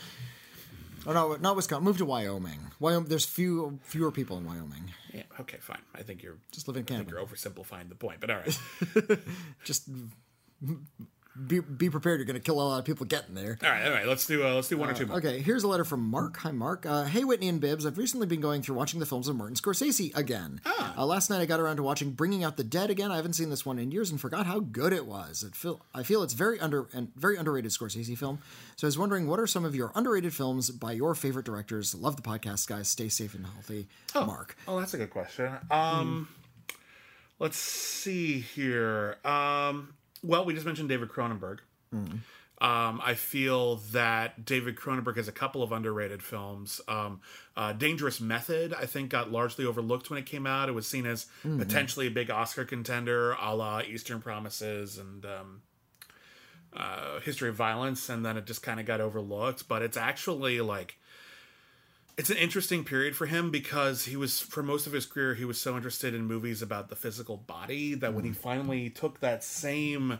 Oh no, not Wisconsin. Move to Wyoming. Wyoming. There's few fewer people in Wyoming. Yeah, okay, fine. I think you're Just living in I think Canada. you're oversimplifying the point, but all right. [laughs] Just be be prepared. You're going to kill a lot of people getting there. all right, all right. Let's do uh, let's do one or two more. Okay, here's a letter from Mark. Hi, Mark. Uh, hey, Whitney and Bibbs. I've recently been going through watching the films of Martin Scorsese again. Uh, last night I got around to watching Bringing Out the Dead again. I haven't seen this one in years and forgot how good it was. It feel, I feel it's very under and very underrated Scorsese film. So I was wondering, what are some of your underrated films by your favorite directors? Love the podcast, guys. Stay safe and healthy, Mark. Oh, that's a good question. Um, let's see here. Um, well, we just mentioned David Cronenberg. Um, I feel that David Cronenberg has a couple of underrated films. Um, uh, Dangerous Method, I think, got largely overlooked when it came out. It was seen as potentially a big Oscar contender, a la Eastern Promises and um, uh, History of Violence, and then it just kind of got overlooked. But it's actually like it's an interesting period for him because he was for most of his career he was so interested in movies about the physical body that when he finally took that same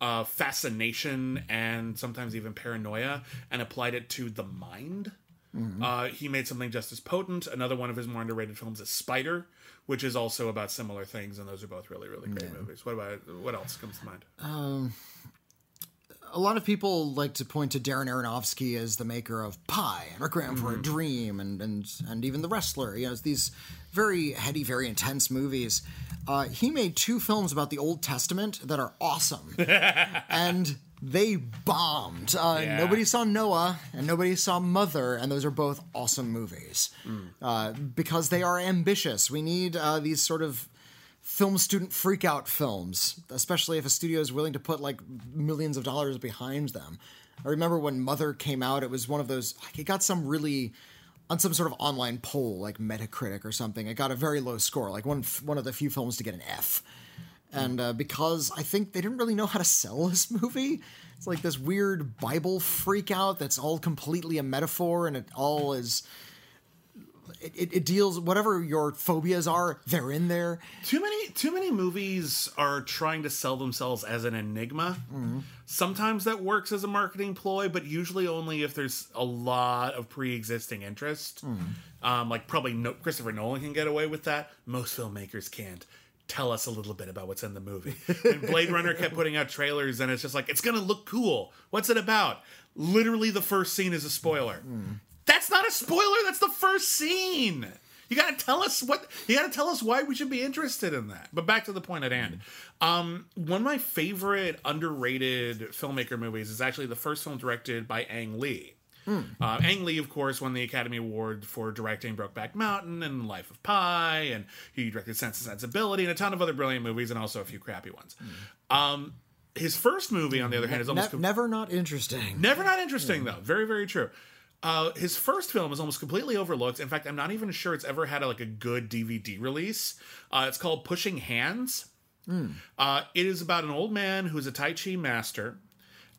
uh, fascination and sometimes even paranoia and applied it to the mind uh, he made something just as potent. Another one of his more underrated films is spider which is also about similar things and those are both really really great movies. What about what else comes to mind a lot of people like to point to Darren Aronofsky as the maker of Pi and Requiem for a Dream and, and and even The Wrestler. You know, it's these very heady, very intense movies. Uh, he made two films about the Old Testament that are awesome, [laughs] and they bombed. Uh, Yeah. Nobody saw Noah and nobody saw Mother, and those are both awesome movies uh, because they are ambitious. We need uh, these sort of film student freakout films, especially if a studio is willing to put like millions of dollars behind them. I remember when Mother came out, it was one of those, like, it got some really, on some sort of online poll, like Metacritic or something, it got a very low score, like one, one of the few films to get an F. And uh, because I think they didn't really know how to sell this [laughs] movie, it's like this weird Bible freakout that's all completely a metaphor and it all is it, it, it deals whatever your phobias are, they're in there. Too many too many movies are trying to sell themselves as an enigma. Mm-hmm. Sometimes that works as a marketing ploy, but usually only if there's a lot of pre-existing interest. Mm-hmm. Um, like probably no, Christopher Nolan can get away with that. Most filmmakers can't. Tell us a little bit about what's in the movie. [laughs] And Blade Runner kept putting out trailers, and it's just like it's gonna look cool. What's it about? Literally, the first scene is a spoiler. Mm-hmm. That's not a spoiler. That's the first scene. You gotta tell us what. You gotta tell us why we should be interested in that. But back to the point at hand. Um, one of my favorite underrated filmmaker movies is actually the first film directed by Ang Lee. Uh, Ang Lee, of course, won the Academy Award for directing Brokeback Mountain and Life of Pi, and he directed Sense and Sensibility and a ton of other brilliant movies, and also a few crappy ones. Um, his first movie, on the other hand, is almost com- never not interesting. Never not interesting though. Very very true. Uh, his first film is almost completely overlooked. In fact, I'm not even sure it's ever had a, like a good DVD release. Uh, it's called Pushing Hands. Uh, it is about an old man who's a Tai Chi master,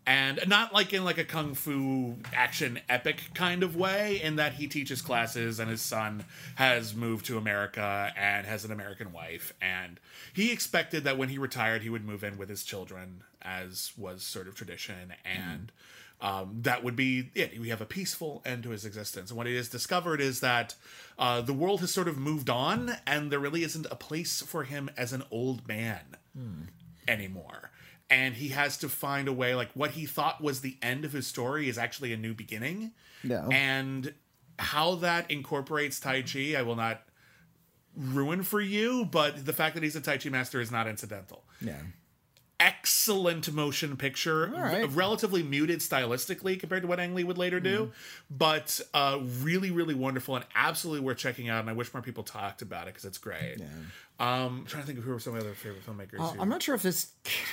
and not like in like a kung fu action epic kind of way. In that he teaches classes, and his son has moved to America and has an American wife, and he expected that when he retired, he would move in with his children, as was sort of tradition, and um, that would be it. We have a peaceful end to his existence. And what he has discovered is that uh, the world has sort of moved on, and there really isn't a place for him as an old man anymore. And he has to find a way, like what he thought was the end of his story is actually a new beginning. Yeah. And how that incorporates Tai Chi, I will not ruin for you, but the fact that he's a Tai Chi master is not incidental Yeah. Excellent motion picture, right. relatively muted stylistically compared to what Ang Lee would later do, but uh, really, really wonderful and absolutely worth checking out. And I wish more people talked about it because it's great. Um, I'm trying to think of who are some of the other favorite filmmakers. Uh, I'm not sure if this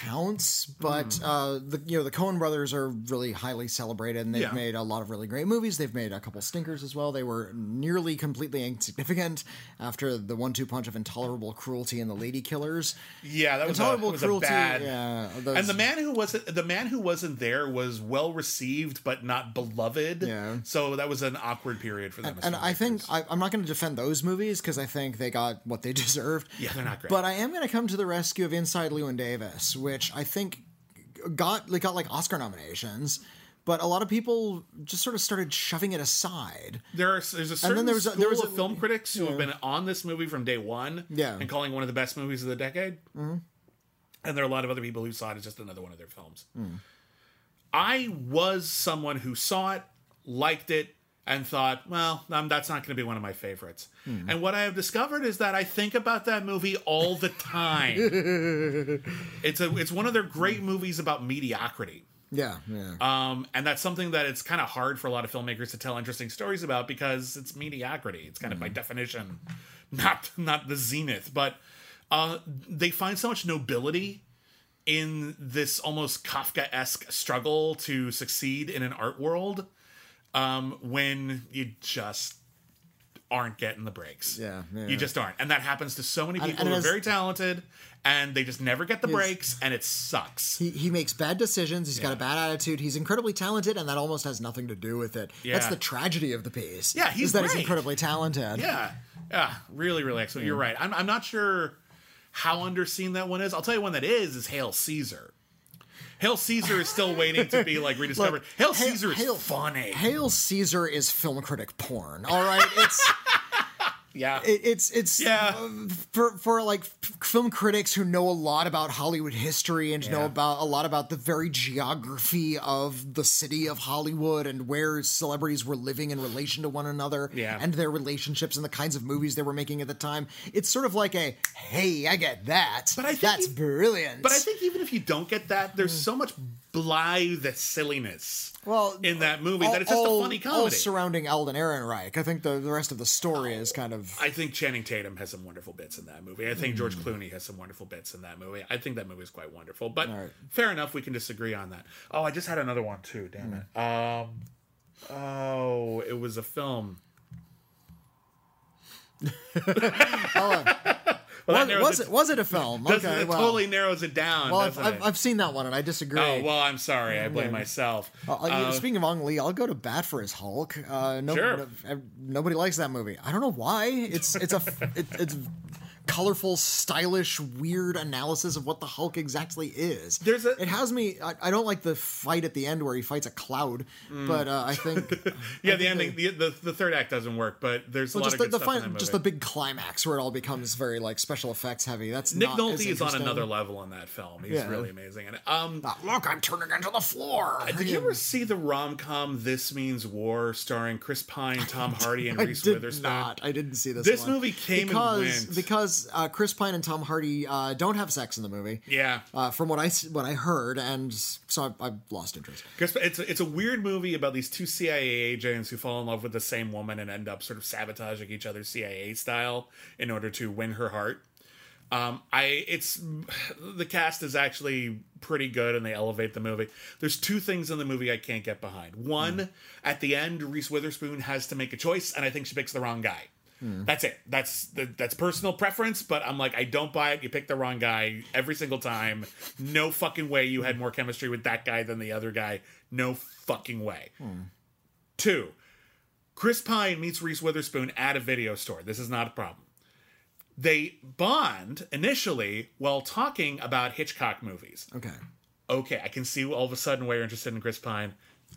counts, but Hmm. uh, the you know the Coen brothers are really highly celebrated, and they've Yeah. made a lot of really great movies. They've made a couple stinkers as well. They were nearly completely insignificant after the one-two punch of Intolerable Cruelty and The Lady Killers. yeah, that was, a, Intolerable was Cruelty, a bad. yeah, those- And the man who wasn't the man who wasn't there was well received but not beloved. Yeah. So that was an awkward period for them. as and I think. I, I'm not going to defend those movies because I think they got what they [laughs] deserved. Yeah, they're not great. But I am going to come to the rescue of Inside Llewyn Davis, which I think got like got like Oscar nominations, but a lot of people just sort of started shoving it aside. There are there's a certain then there was a- school there was a- of film critics who have been on this movie from day one, Yeah. and calling one of the best movies of the decade. Mm-hmm. And there are a lot of other people who saw it as just another one of their films. I was someone who saw it, liked it, and thought, well, um, that's not going to be one of my favorites. And what I have discovered is that I think about that movie all the time. [laughs] it's a it's one of their great movies about mediocrity. Yeah, yeah. Um, and that's something that it's kind of hard for a lot of filmmakers to tell interesting stories about because it's mediocrity. It's kind of by definition not not the zenith, but uh, they find so much nobility in this almost Kafka-esque struggle to succeed in an art world um, when you just aren't getting the breaks. Yeah, yeah. You just aren't. And that happens to so many people and who are very talented and they just never get the breaks and it sucks. he, he makes bad decisions. He's got a bad attitude. He's incredibly talented, and that almost has nothing to do with it. Yeah. That's the tragedy of the piece. Yeah, he's is that he's incredibly talented. Yeah, yeah, really, really excellent. You're right. I'm, I'm not sure how underseen that one is. I'll tell you one that is is Hail Caesar. Hail Caesar is still waiting to be like rediscovered. Look, Hail Hail- Caesar is Hail- funny. Hail Caesar is film critic porn. All right, it's. [laughs] yeah, it, it's it's Yeah. for for like film critics who know a lot about Hollywood history and know about a lot about the very geography of the city of Hollywood and where celebrities were living in relation to one another Yeah. and their relationships and the kinds of movies they were making at the time. It's sort of like a hey, I get that. But I that's you- brilliant. but I think even if you don't get that, there's mm. so much blithe silliness well in that movie that it's just all- a funny all comedy. surrounding Alden Ehrenreich. I think the, the rest of the story is kind of I think Channing Tatum has some wonderful bits in that movie. I think George Clooney has some wonderful bits in that movie. I think that movie is quite wonderful. But right. fair enough, we can disagree on that. Oh, I just had another one too. Damn it. Um. Oh, it was a film. [laughs] Well, was, was it- was it a film? [laughs] Okay, it well, totally narrows it down. well I've, I've? I've seen that one and I disagree. oh well, I'm sorry. I blame myself. Uh, uh, Uh, speaking of Ang Lee, I'll go to bat for his Hulk. Uh, no, Sure. no- nobody likes that movie. I don't know why. It's it's a [laughs] it, it's colorful, stylish, weird analysis of what the Hulk exactly is. There's a- it has me. I, I don't like the fight at the end where he fights a cloud, but uh, I think [laughs] Mm. yeah, I the think ending, they- the, the the third act doesn't work, but there's a well, lot just of the, good the stuff in fin- that just the big climax where it all becomes very like special effects heavy. That's Nick not Nolte is on another level in that film. He's Yeah. really amazing. And um, Ah, look, I'm turning into the floor. did you ever see the rom com This Means War, starring Chris Pine, Tom [laughs] Hardy, and I Reese did Witherspoon? not. I didn't see this. This one. movie came and because went. because uh, Chris Pine and Tom Hardy uh, don't have sex in the movie. Yeah, Uh, from what I what I heard, and so I, I've lost interest. Chris, it's it's a weird movie about these two CIA agents who fall in love with the same woman and end up sort of sabotaging each other CIA style in order to win her heart. Um, I it's [sighs] the cast is actually pretty good and they elevate the movie. There's two things in the movie I can't get behind. One, at the end, Reese Witherspoon has to make a choice, and I think she picks the wrong guy. Hmm. That's it. That's the, that's personal preference, but I'm like, I don't buy it. You picked the wrong guy every single time. No fucking way you had more chemistry with that guy than the other guy. No fucking way. Hmm. Two, Chris Pine meets Reese Witherspoon at a video store. This is not a problem. They bond initially while talking about Hitchcock movies. Okay. Okay, I can see all of a sudden why you're interested in Chris Pine.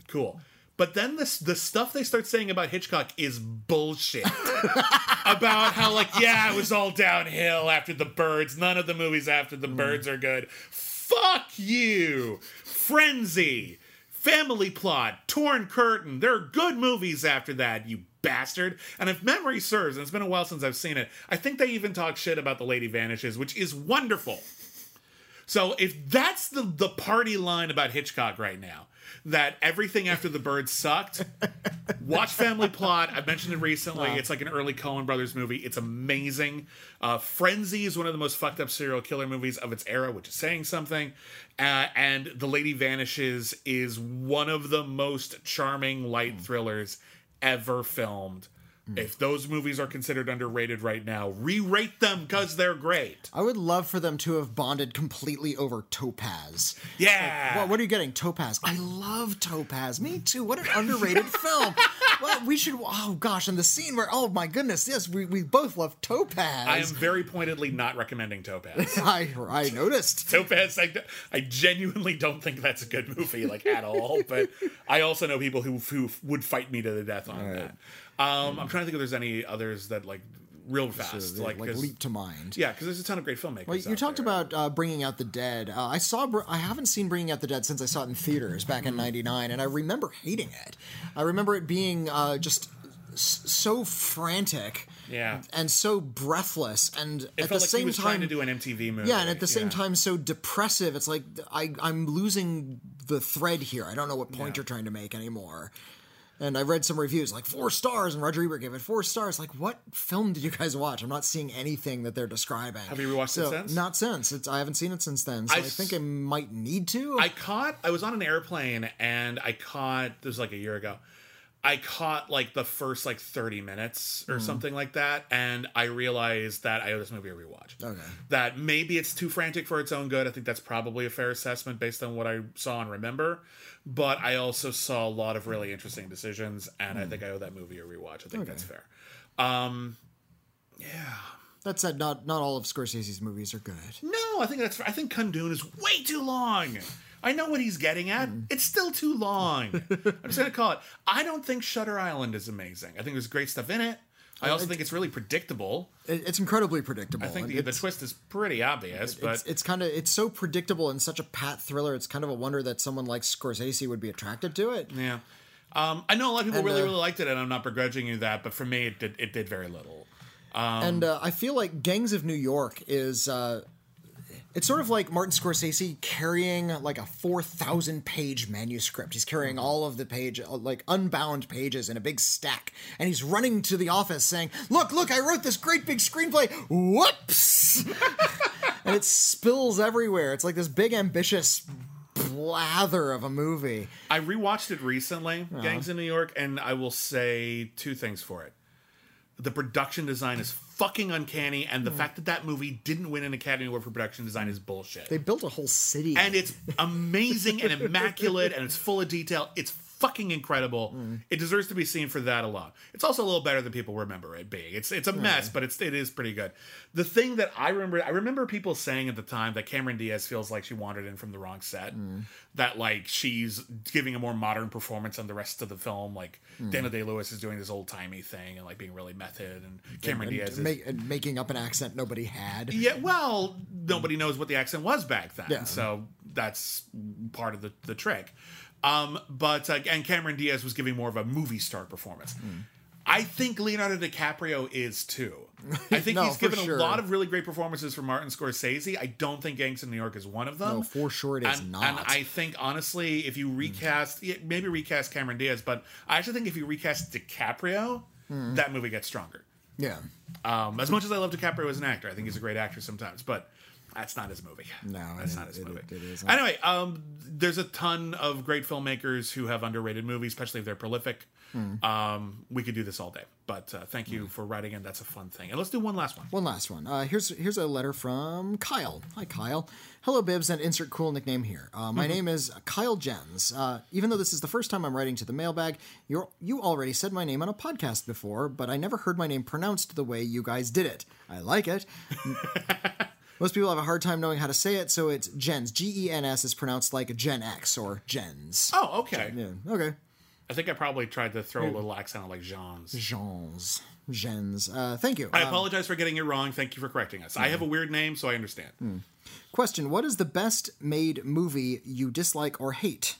Cool. But then this the stuff they start saying about Hitchcock is bullshit. [laughs] about how like yeah, it was all downhill after the birds. None of the movies after the mm. birds are good. Fuck you. Frenzy. Family Plot, Torn Curtain. There are good movies after that, you bastard. And if memory serves, and it's been a while since I've seen it, I think they even talk shit about The Lady Vanishes, which is wonderful. So if that's the the party line about Hitchcock right now, that everything after the birds sucked, [laughs] watch Family Plot. I've mentioned it recently. It's like an early Coen Brothers movie. It's amazing. Uh, Frenzy is one of the most fucked up serial killer movies of its era, which is saying something. Uh, and The Lady Vanishes is one of the most charming light thrillers ever filmed. Mm. If those movies are considered underrated right now, re-rate them because they're great. I would love for them to have bonded completely over Topaz. Yeah. What, what are you getting? Topaz. I love Topaz. Me too. What an underrated [laughs] film. Well, we should. Oh gosh, and the scene where oh my goodness, yes, we, we both love Topaz. I am very pointedly not recommending Topaz. [laughs] I I noticed. Topaz, I, I genuinely don't think that's a good movie, like at all. But I also know people who who would fight me to the death on that. Um, I'm trying to think if there's any others that like real fast, like, like, 'cause- leap to mind. yeah, because there's a ton of great filmmakers. Well, you talked there. about uh, bringing out the dead. Uh, I saw. Br- I haven't seen Bringing Out the Dead since I saw it in theaters back in '99, and I remember hating it. I remember it being uh, just so frantic, Yeah. and so breathless, and It at the like same he was time, trying to do an MTV movie. yeah, and at the same Yeah. time, so depressive. It's like I, I'm losing the thread here. I don't know what point Yeah. you're trying to make anymore. And I read some reviews like four stars, and Roger Ebert gave it four stars. Like, what film did you guys watch? I'm not seeing anything that they're describing. Have you rewatched it since? Not since. It's, I haven't seen it since then. So I I, think I might need to. I caught. I was on an airplane and I caught. This was like a year ago. I caught like the first like 30 minutes Mm. or something like that, and I realized that I owe this movie a rewatch. Okay. That maybe it's too frantic for its own good. I think that's probably a fair assessment based on what I saw and remember. But I also saw a lot of really interesting decisions, and Mm. I think I owe that movie a rewatch. I think that's fair. Um, yeah. that said, not not all of Scorsese's movies are good. No, I think that's. I think Kundun is way too long. I know what he's getting at. It's still too long. [laughs] I'm just gonna call it. I don't think Shutter Island is amazing. I think there's great stuff in it. I also think it's really predictable. It, it's incredibly predictable. I think the, the twist is pretty obvious, but it's, it's kind of it's so predictable and such a pat thriller. It's kind of a wonder that someone like Scorsese would be attracted to it. yeah. Um, I know a lot of people And, really, uh, really liked it, and I'm not begrudging you that. But for me, it did, it did very little. and uh, I feel like Gangs of New York is. Uh, it's sort of like Martin Scorsese carrying like a 4,000 page manuscript. He's carrying all of the page, uh, like unbound pages in a big stack. And he's running to the office saying, Look, look, I wrote this great big screenplay. Whoops! [laughs] and it spills everywhere. It's like this big, ambitious blather of a movie. I rewatched it recently, Uh-huh. Gangs in New York, and I will say two things for it. The production design is fucking uncanny, and the hmm. fact that that movie didn't win an Academy Award for production design is bullshit. They built a whole city. and it's amazing and immaculate, and it's full of detail. It's fucking incredible. Mm-hmm. It deserves to be seen for that alone. It's also a little better than people remember it being. It's it's a mess, but it's it is pretty good. The thing that I remember, I remember people saying at the time that Cameron Diaz feels like she wandered in from the wrong set. Mm-hmm. That like she's giving a more modern performance than the rest of the film. Like mm-hmm. Daniel Day-Lewis is doing this old timey thing and like being really method, and Cameron and Diaz is ma- and making up an accent nobody had. yeah, well, nobody knows what the accent was back then, Yeah. so that's part of the, the trick. Um, but uh, and Cameron Diaz was giving more of a movie star performance. Hmm. I think Leonardo DiCaprio is too. I think [laughs] No, he's given sure. a lot of really great performances from Martin Scorsese. I don't think Gangs in New York is one of them. No, for sure it is and, not. And I think honestly, if you recast, yeah, maybe recast Cameron Diaz, but I actually think if you recast DiCaprio, Hmm. that movie gets stronger. yeah. Um, as much as I love DiCaprio as an actor, I think he's a great actor sometimes, but that's not his movie. No, that's it- not his it- movie. it isn't. Anyway, um, there's a ton of great filmmakers who have underrated movies, especially if they're prolific. Hmm. Um, we could do this all day, but uh, thank you for writing in. That's a fun thing. And let's do one last one. One last one. Uh, here's here's a letter from Kyle. Hi, Kyle. Hello, Bibs, and insert cool nickname here. Uh, my name is Kyle Jens. Uh, even though this is the first time I'm writing to the mailbag, you you already said my name on a podcast before, but I never heard my name pronounced the way you guys did it. I like it. [laughs] Most people have a hard time knowing how to say it, so it's Gens. G E N S is pronounced like Gen X or Gens. Oh, okay. Yeah. Okay. I think I probably tried to throw a little accent on like Jean's. Gens. Gens. Uh, thank you. I um, apologize for getting it wrong. Thank you for correcting us. I have a weird name, so I understand. Hmm. Question: What is the best made movie you dislike or hate?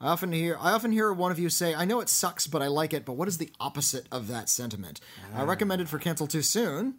I often hear I often hear one of you say, "I know it sucks, but I like it." But what is the opposite of that sentiment? I ah. recommended for Cancel Too Soon.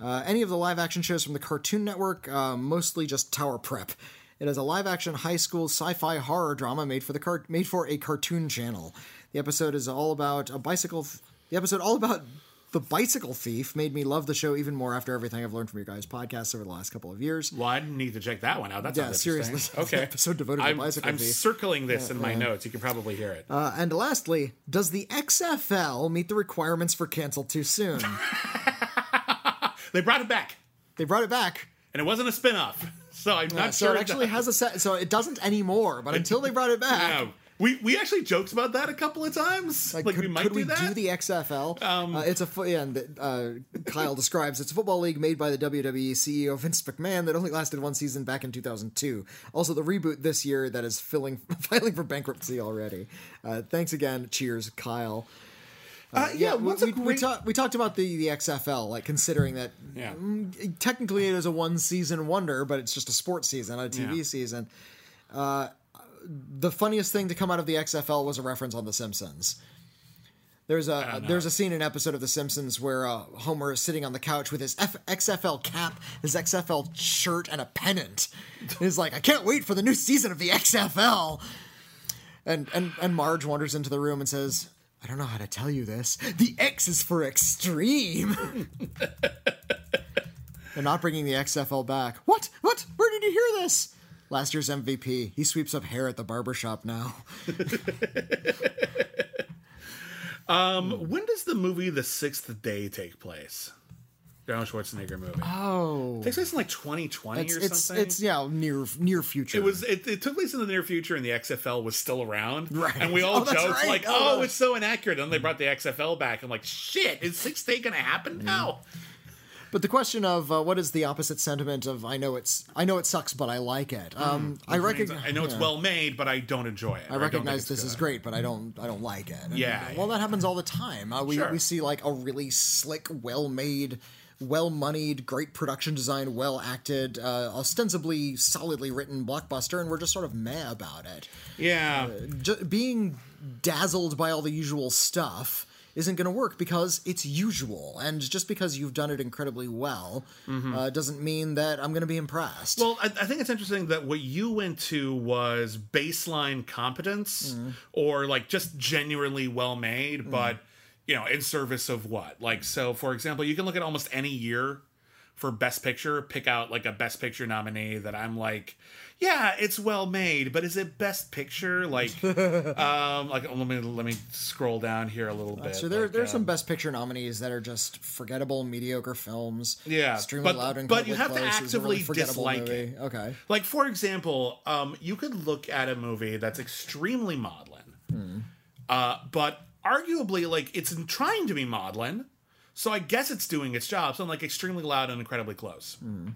Uh, any of the live action shows from the Cartoon Network, uh, mostly just Tower Prep. It is a live action high school sci-fi horror drama made for the car- made for a cartoon channel. The episode is all about a bicycle. Th- the episode all about the bicycle thief made me love the show even more after everything I've learned from your guys' podcasts over the last couple of years. Well, I need to check that one out. That Yeah, seriously. [laughs] Okay. Episode devoted to I'm, bicycle I'm thief. circling this in my notes. You can probably hear it. Uh, and lastly, does the XFL meet the requirements for cancel too soon? [laughs] they brought it back, they brought it back. and it wasn't a spin-off. [laughs] So I'm not so sure it actually has a set. So it doesn't anymore. But until they brought it back, Yeah. We we actually joked about that a couple of times. Like, could, we might could do we that. do the XFL? uh, it's a fo- yeah, and uh, Kyle describes it's a football league made by the WWE CEO Vince McMahon that only lasted one season back in 2002. Also, the reboot this year that is filling [laughs] filing for bankruptcy already. Uh, thanks again. Cheers, Kyle. Uh, yeah, we, what's a we, we, great- ta- we talked about the, the XFL, like considering that Yeah. technically it is a one season wonder, but it's just a sports season, not a TV Yeah. season. Uh, the funniest thing to come out of the XFL was a reference on The Simpsons. There's a there's a scene in an episode of The Simpsons where uh, Homer is sitting on the couch with his F- XFL cap, his XFL shirt, and a pennant. [laughs] He's like, I can't wait for the new season of the XFL. And and and Marge wanders into the room and says, I don't know how to tell you this. The X is for extreme. [laughs] They're not bringing the XFL back. What? What? Where did you hear this? Last year's MVP. He sweeps up hair at the barbershop now. [laughs] um, When does the movie The Sixth Day take place? Arnold Schwarzenegger movie. Oh. It takes place in like 2020 It's or it's something. it's yeah, near near future. It was. It, it took place in the near future, and the XFL was still around. Right. And we [laughs] all Oh, joked right. like, Oh, "Oh, it's so inaccurate." And then they brought the XFL back. I'm like, "Shit, is Six Day gonna happen now?" But the question of uh, what is the opposite sentiment of I know it's I know it sucks but I like it. Um I recognize I know it's yeah. well made, but I don't enjoy it. I or don't think recognize it's this is great, but I don't I don't like it. And, Yeah, well, that happens all the time. Uh, we Sure. we see like a really slick, well made, well moneyed, great production design, well acted, uh, ostensibly solidly written blockbuster, and we're just sort of meh about it. Yeah. Ju- being dazzled by all the usual stuff isn't going to work because it's usual, and just because you've done it incredibly well uh, doesn't mean that I'm going to be impressed. Mm-hmm. Well, I, I think it's interesting that what you went to was baseline competence Mm-hmm. or like just genuinely well made, but you know, in service of what? Like, so for example, you can look at almost any year for Best Picture, pick out like a Best Picture nominee that I'm like, yeah, it's well made, but is it Best Picture? Like, [laughs] um, like let me let me scroll down here a little bit. So there, like, there's uh, some Best Picture nominees that are just forgettable, mediocre films. Yeah, extremely but- loud and but you have to close is a really actively dislike movie. it. Okay. Like for example, um, you could look at a movie that's extremely maudlin, Hmm. uh, but arguably like it's trying to be maudlin, so I guess it's doing its job. So I'm like extremely loud and incredibly close, Hmm.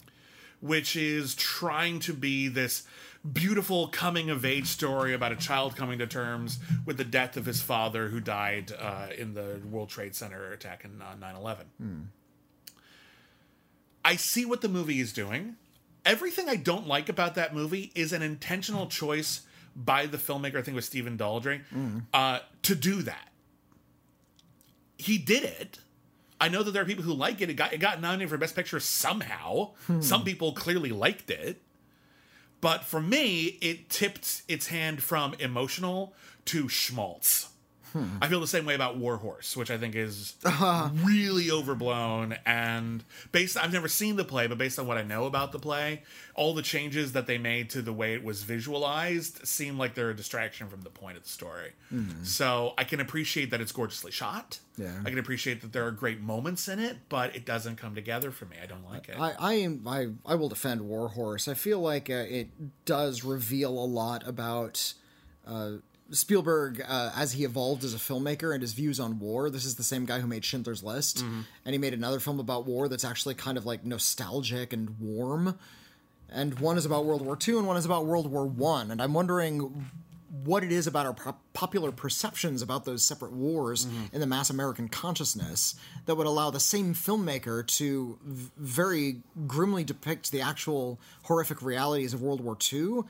which is trying to be this beautiful coming of age story about a child coming to terms with the death of his father who died uh, in the World Trade Center attack in uh, 9/11. I see what the movie is doing. Everything I don't like about that movie is an intentional choice by the filmmaker, I think it was Stephen Daldry, uh, to do that. He did it. I know that there are people who like it. It got it got nominated for Best Picture somehow. Hmm. Some people clearly liked it. But for me, it tipped its hand from emotional to schmaltz. I feel the same way about War Horse, which I think is really overblown. And based, I've never seen the play, but based on what I know about the play, all the changes that they made to the way it was visualized seem like they're a distraction from the point of the story. So I can appreciate that it's gorgeously shot. Yeah. I can appreciate that there are great moments in it, but it doesn't come together for me. I don't like it. I, I am I, I will defend Warhorse. I feel like uh, it does reveal a lot about uh, Spielberg uh, as he evolved as a filmmaker and his views on war. This is the same guy who made Schindler's List, and he made another film about war that's actually kind of like nostalgic and warm. And one is about World War II, and one is about World War One. And I'm wondering what it is about our pop- popular perceptions about those separate wars in the mass American consciousness that would allow the same filmmaker to v- very grimly depict the actual horrific realities of World War II,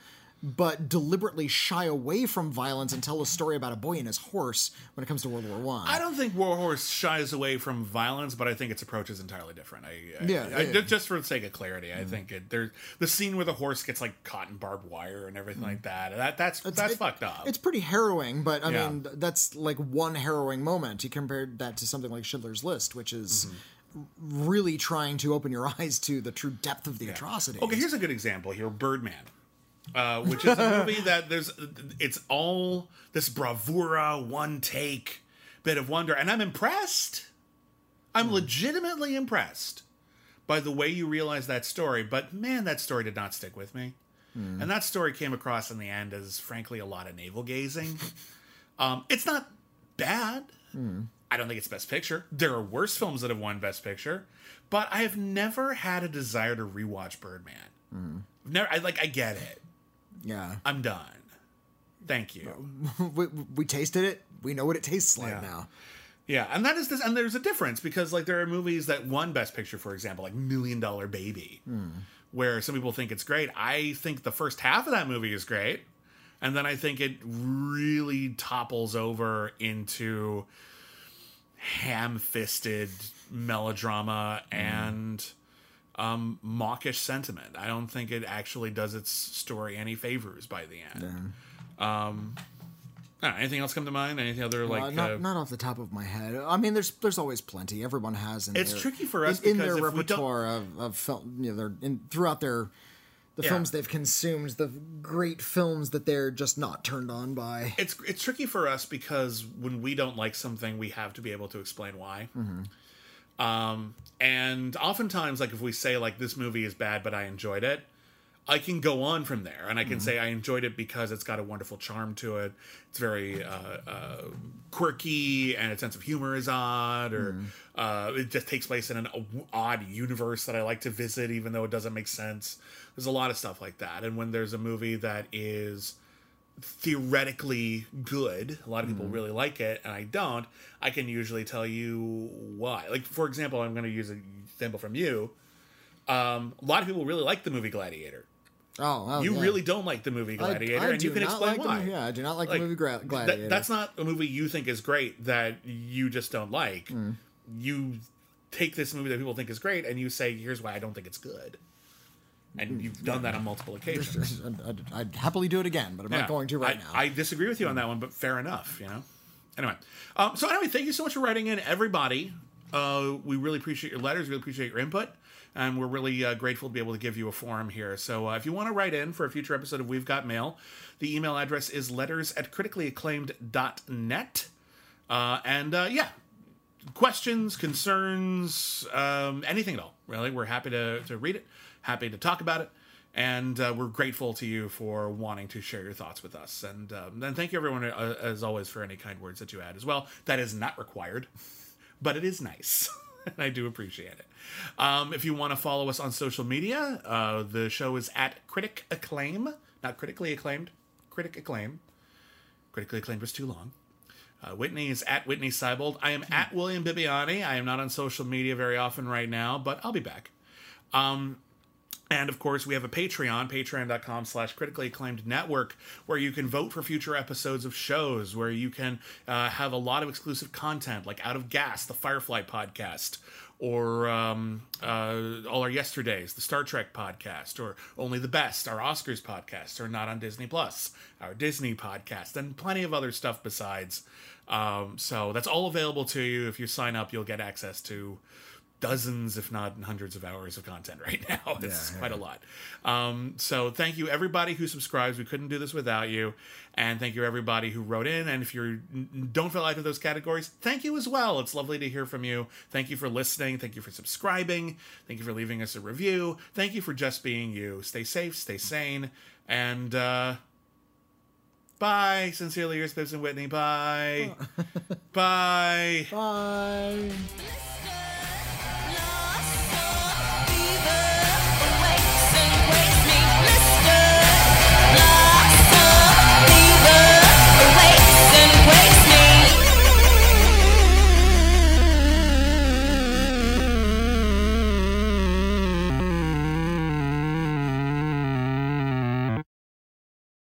but deliberately shy away from violence and tell a story about a boy and his horse when it comes to World War One. I don't think War Horse shies away from violence, but I think its approach is entirely different. I, I, Yeah, I- yeah. just for the sake of clarity, I think it, there the scene where the horse gets like caught in barbed wire and everything like that. That that's that's it- fucked up. It's pretty harrowing, but I Yeah. mean, that's like one harrowing moment. You compared that to something like Schindler's List, which is Mm-hmm. really trying to open your [laughs] eyes to the true depth of the atrocity. Okay, here's a good example here: Birdman, uh, which is a movie that there's it's all this bravura, one take, bit of wonder, and I'm impressed. I'm legitimately impressed by the way you realize that story. But man, that story did not stick with me, and that story came across in the end as frankly a lot of navel gazing. um, it's not bad. I don't think it's Best Picture. There are worse films that have won Best Picture, but I have never had a desire to rewatch Birdman. Never. I like. I get it. Yeah, I'm done. Thank you. [laughs] we, we tasted it. We know what it tastes like Yeah. now. Yeah, and that is this, and there's a difference because like there are movies that won Best Picture, for example, like Million Dollar Baby, hmm. where some people think it's great. I think the first half of that movie is great, and then I think it really topples over into ham-fisted melodrama hmm. and um, mawkish sentiment. I don't think it actually does its story any favors by the end. Um, know, anything else come to mind? Anything other like Uh, not, uh, not off the top of my head. I mean, there's there's always plenty. Everyone has. In It's their, tricky for us in, in their repertoire of, of film. You know, they're in throughout their the Yeah. films they've consumed, the great films that they're just not turned on by. it's it's tricky for us because when we don't like something, we have to be able to explain why. Um, and oftentimes, like if we say like this movie is bad, but I enjoyed it, I can go on from there, and I can say I enjoyed it because it's got a wonderful charm to it. It's very uh, uh, quirky, and its sense of humor is odd, or uh, it just takes place in an odd universe that I like to visit, even though it doesn't make sense. There's a lot of stuff like that, and when there's a movie that is theoretically good. A lot of people really like it, and I don't. I can usually tell you why. Like, for example, I'm going to use an example from you. Um, a lot of people really like the movie Gladiator. Oh, oh, You yeah. really don't like the movie Gladiator, I and you can explain like why. movie- yeah, I do not like Like, the movie Gra- Gladiator. that's not a movie you think is great that you just don't like. Mm. You take this movie that people think is great, and you say, "Here's why I don't think it's good." And Mm. you've done that on multiple occasions. I'd, I'd, happily do it again, but I'm Yeah. not going to right I, now. I disagree with you on that one, but fair enough. You know. Anyway, um, so anyway, thank you so much for writing in, everybody. Uh, we really appreciate your letters. We really appreciate your input. and we're really uh, grateful to be able to give you a forum here. So uh, if you want to write in for a future episode of We've Got Mail, the email address is letters at criticallyacclaimed.net. Uh, and uh, yeah, questions, concerns, um, anything at all, really. We're happy to, to read it, happy to talk about it. And uh, we're grateful to you for wanting to share your thoughts with us. And um, then thank you, everyone, uh, as always, for any kind words that you add as well. That is not required, but it is nice. [laughs] and I do appreciate it. Um, if you want to follow us on social media, uh, the show is at Critic Acclaim, not critically acclaimed, Critic Acclaim. Critically acclaimed was too long. Uh, Whitney is at Whitney Seibold. I am at William Bibiani. I am not on social media very often right now, but I'll be back. Um, and of course, we have a Patreon, patreon.com slash critically acclaimed network, where you can vote for future episodes of shows, where you can uh, have a lot of exclusive content, like Out of Gas, the Firefly podcast, or um, uh, All Our Yesterdays, the Star Trek podcast, or Only the Best, our Oscars podcast, or Not on Disney Plus, our Disney podcast, and plenty of other stuff besides. Um, so that's all available to you. If you sign up, you'll get access to dozens, if not hundreds of hours of content right [laughs] now. It's Yeah, quite yeah. a lot. Um, so thank you everybody who subscribes. We couldn't do this without you. And thank you everybody who wrote in. And if you don't fill either of those categories, thank you as well. It's lovely to hear from you. Thank you for listening. Thank you for subscribing. Thank you for leaving us a review. Thank you for just being you. Stay safe, stay sane, and uh, bye. Sincerely yours, Bibbs and Whitney. Bye. [laughs] bye. Bye.